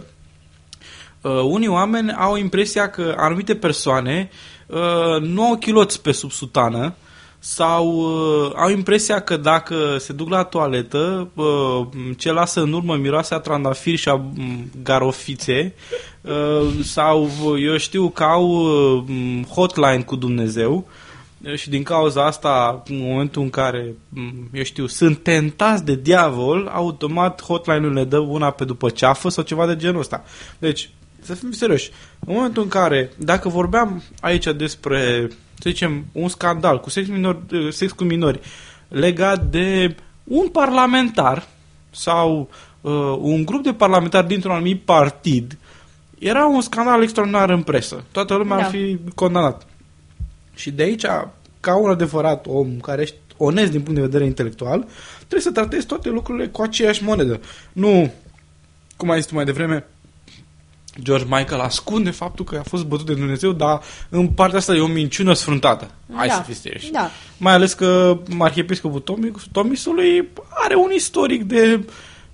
uh, unii oameni au impresia că anumite persoane uh, nu au chiloți pe sub sutană sau uh, au impresia că dacă se duc la toaletă, uh, ce lasă în urmă miroase a trandafiri și a mm, garofițe uh, sau eu știu că au uh, hotline cu Dumnezeu uh, și din cauza asta, în momentul în care, eu știu, sunt tentați de diavol, automat hotline-ul le dă una pe după ceafă sau ceva de genul ăsta. Deci, să fim serioși, în momentul în care, dacă vorbeam aici despre, să zicem, un scandal cu sex, minor, sex cu minori legat de un parlamentar sau uh, un grup de parlamentari dintr-un anumit partid, era un scandal extraordinar în presă. Toată lumea da. ar fi condamnat. Și de aici, ca un adevărat om care ești onest din punct de vedere intelectual, trebuie să tratezi toate lucrurile cu aceeași monedă. Nu, cum ai zis tu mai devreme, George Michael ascunde faptul că a fost bătut de Dumnezeu, dar în partea asta e o minciună sfruntată. Hai Da. să fiți serioși. Da. Mai ales că arhiepiscopul Tomi- Tomisului are un istoric de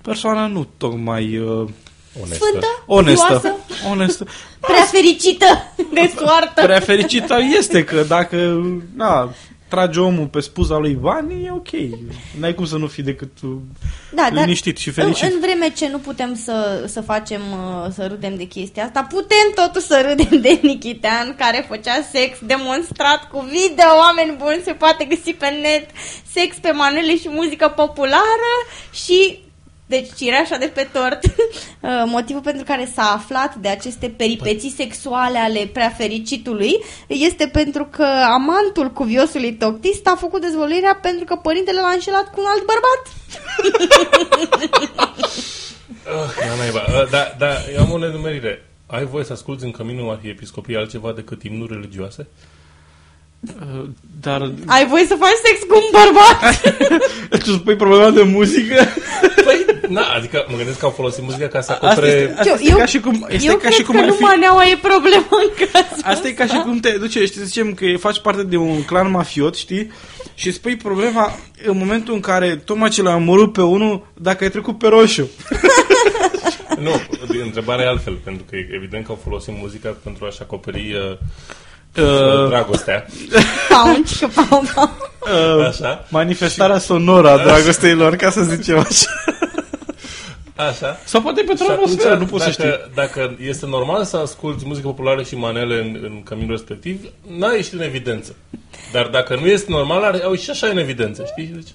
persoană nu tocmai uh, Onestă. Sfântă, onestă. Curioasă, Onestă. prea fericită de soartă. Prea fericită este că dacă na, trage omul pe spuza lui bani, e ok. N-ai cum să nu fii decât uh, Da, dar liniștit și fericit. În, în vreme ce nu putem să, să facem, uh, să râdem de chestia asta, putem totuși să râdem de Nichitean care făcea sex demonstrat cu video, oameni buni, se poate găsi pe net sex pe manele și muzică populară și deci cireașa de pe tort, [laughs] uh, motivul pentru care s-a aflat de aceste peripeții sexuale ale prea fericitului este pentru că amantul cuviosului toctist a făcut dezvăluirea pentru că părintele l-a înșelat cu un alt bărbat. [laughs] Ah, da, naiba. Ah, Da, da, eu am o nenumerire. Ai voie să asculti în căminul arhiepiscopiei altceva decât imnuri religioase? Uh, Dar Ai voie să faci sex cu un bărbat? [laughs] tu spui problema de muzică? Păi, na, adică mă gândesc că au folosit muzica ca să Asta acopere... este, asta este Eu- ca și cum, este Eu ca cred și cum că ar nu fi... maneaua e problema în cazul Asta e ca și cum te duce, știi, să zicem că faci parte de un clan mafiot, știi? Și spui problema în momentul în care tocmai ce l-a omorât pe unul, dacă ai trecut pe roșu. Nu, întrebarea e altfel, pentru că e evident că au folosit muzica pentru a-și acoperi uh, Uh, dragostea. [laughs] Paunci, că pau, pau. uh, Așa. manifestarea sonoră a dragostei lor, ca să [laughs] zicem așa. Așa. Sau poate pe Și atunci, atmosferă, nu poți dacă, să știi. dacă este normal să asculti muzică populară și manele în, în căminul respectiv, n-a ieșit în evidență. Dar dacă nu este normal, ar- au ieșit așa în evidență, știi? Deci,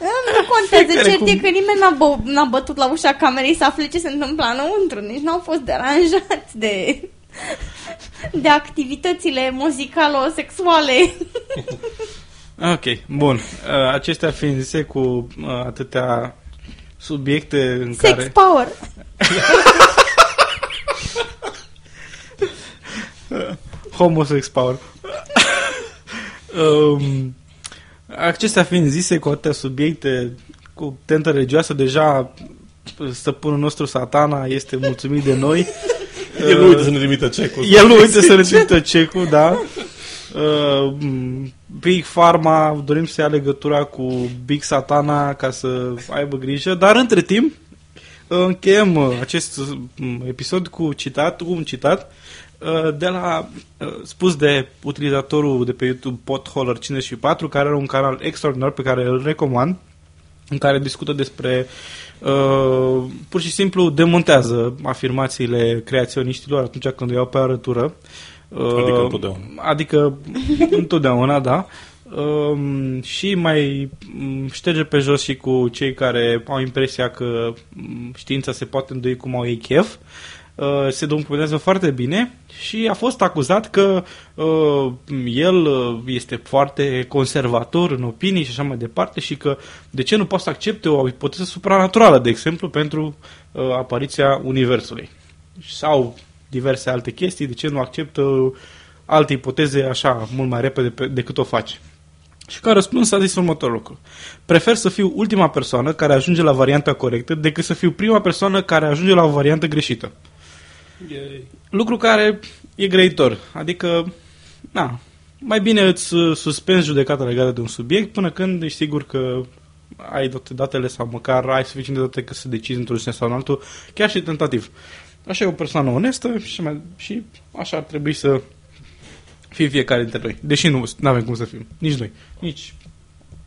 Nu contează, Fiecare cert cum- e că nimeni n-a, bă, n-a bătut la ușa camerei să afle ce se întâmplă înăuntru, nici n-au fost deranjați de, de activitățile muzicalo-sexuale. [laughs] Ok, bun. Uh, acestea fiind zise cu uh, atâtea subiecte în Sex care... power. [laughs] Homosex power. [laughs] um, acestea fiind zise cu atâtea subiecte cu tentă religioasă, deja stăpânul nostru satana este mulțumit de noi. El nu uite să ne trimită cecul. El nu uite să ne [laughs] trimită cecul, da. Uh, m, Big Pharma dorim să ia legătura cu Big Satana ca să aibă grijă, dar între timp uh, încheiem uh, acest uh, episod cu citat, cu un citat uh, de la uh, spus de utilizatorul de pe YouTube Potholer 54 care are un canal extraordinar pe care îl recomand în care discută despre uh, pur și simplu demontează afirmațiile creaționiștilor atunci când o iau pe arătură. Uh, Adică întotdeauna. Adică [laughs] întotdeauna, da. Um, și mai um, șterge pe jos și cu cei care au impresia că um, știința se poate îndoi cum au ei chef. Uh, se documentează foarte bine și a fost acuzat că uh, el uh, este foarte conservator în opinii și așa mai departe și că de ce nu poate să accepte o ipoteză supranaturală, de exemplu, pentru uh, apariția Universului. Sau diverse alte chestii, de ce nu acceptă alte ipoteze așa mult mai repede pe, decât o face. Și ca răspuns a zis următorul lucru. Prefer să fiu ultima persoană care ajunge la varianta corectă decât să fiu prima persoană care ajunge la o variantă greșită. Lucru care e grăitor. Adică, na, mai bine îți uh, suspenzi judecata legată de un subiect până când ești sigur că ai toate datele sau măcar ai suficient de date că să decizi într-un sens sau în altul, chiar și tentativ. Așa e o persoană onestă și, mai, și așa ar trebui să fie fiecare dintre noi. Deși nu avem cum să fim. Nici noi. Nici,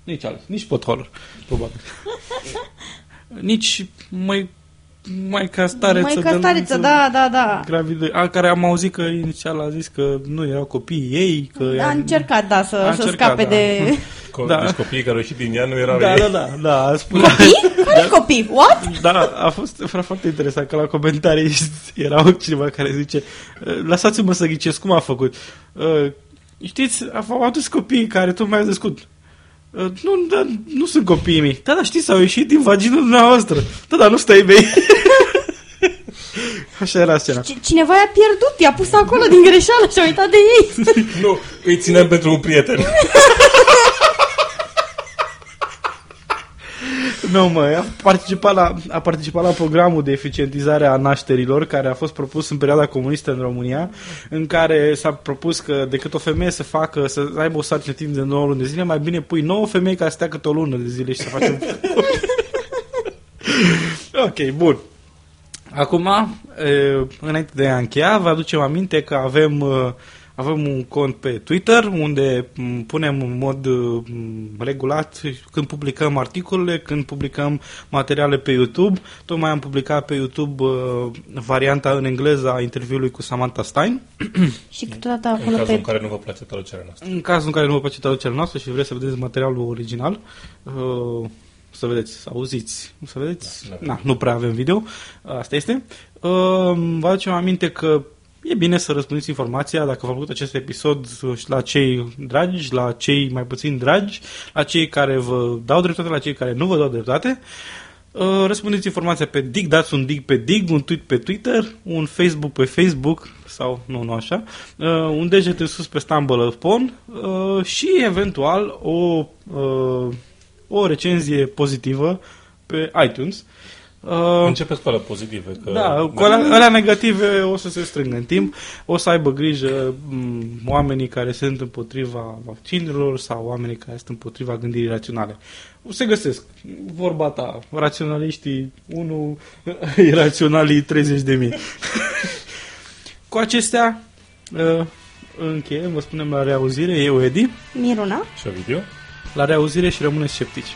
nici alți. Nici potholer, probabil. [laughs] nici mai mai ca stareță. Mai de ca stareță, anunță da, da, da. Gravidă, a, care am auzit că inițial a zis că nu erau copiii ei, că A încercat, da, să, A să încercat, scape da. de... [laughs] Co- Da. Deci copiii care au ieșit din ea nu erau Da, ei. da, da, da, a spus. Copii? Care copii? What? Da, a fost era foarte interesant că la comentarii [laughs] era cineva care zice lăsați-mă să ghicesc cum a făcut. Uh, Știți, au adus copiii care tocmai au născut. Uh, Nu, da, nu sunt copiii mei. Da, dar știți, au ieșit din vagina dumneavoastră. Da, dar nu stai mei. [laughs] Așa era scena. C- Cineva i-a pierdut, i-a pus acolo din greșeală și a uitat de ei. [laughs] Nu, îi țineam pentru un prieten. [laughs] Nu, mă, a participat, la, a participat la programul de eficientizare a nașterilor care a fost propus în perioada comunistă în România, în care s-a propus că decât o femeie să facă, să aibă o sarcină timp de 9 luni de zile, mai bine pui 9 femei ca să stea câte o lună de zile și să facem... [laughs] ok, bun. Acum, înainte de a încheia, vă aducem aminte că avem avem un cont pe Twitter unde punem în mod regulat când publicăm articole, când publicăm materiale pe YouTube. Tocmai am publicat pe YouTube varianta în engleză a interviului cu Samantha Stein. [coughs] Și câteodată acolo În cazul pe... în care nu vă place traducerea noastră. În cazul în care nu vă place traducerea noastră și vreți să vedeți materialul original, să vedeți, să auziți, să vedeți, da, na, nu prea avem video, asta este. Vă aducem aminte că e bine să răspundeți informația dacă v-a făcut acest episod la cei dragi, la cei mai puțin dragi, la cei care vă dau dreptate, la cei care nu vă dau dreptate. Răspundeți informația pe Dig, dați un Dig pe Dig, un tweet pe Twitter, un Facebook pe Facebook sau nu, nu așa, un deget în sus pe Stumble Upon și eventual o o recenzie pozitivă pe iTunes. Uh, Începeți cu alea pozitive. Că da, cu alea, alea negative o să se strângă în timp. O să aibă grijă m, oamenii care sunt împotriva vaccinurilor sau oamenii care sunt împotriva gândirii raționale. O se găsesc. Vorba ta, raționaliștii 1, [laughs] iraționalii 30 de mii. [laughs] cu acestea uh, încheiem, vă spunem la reauzire. Eu, Edi. Miruna. Și Ovidiu. La reauzire și rămâneți sceptici.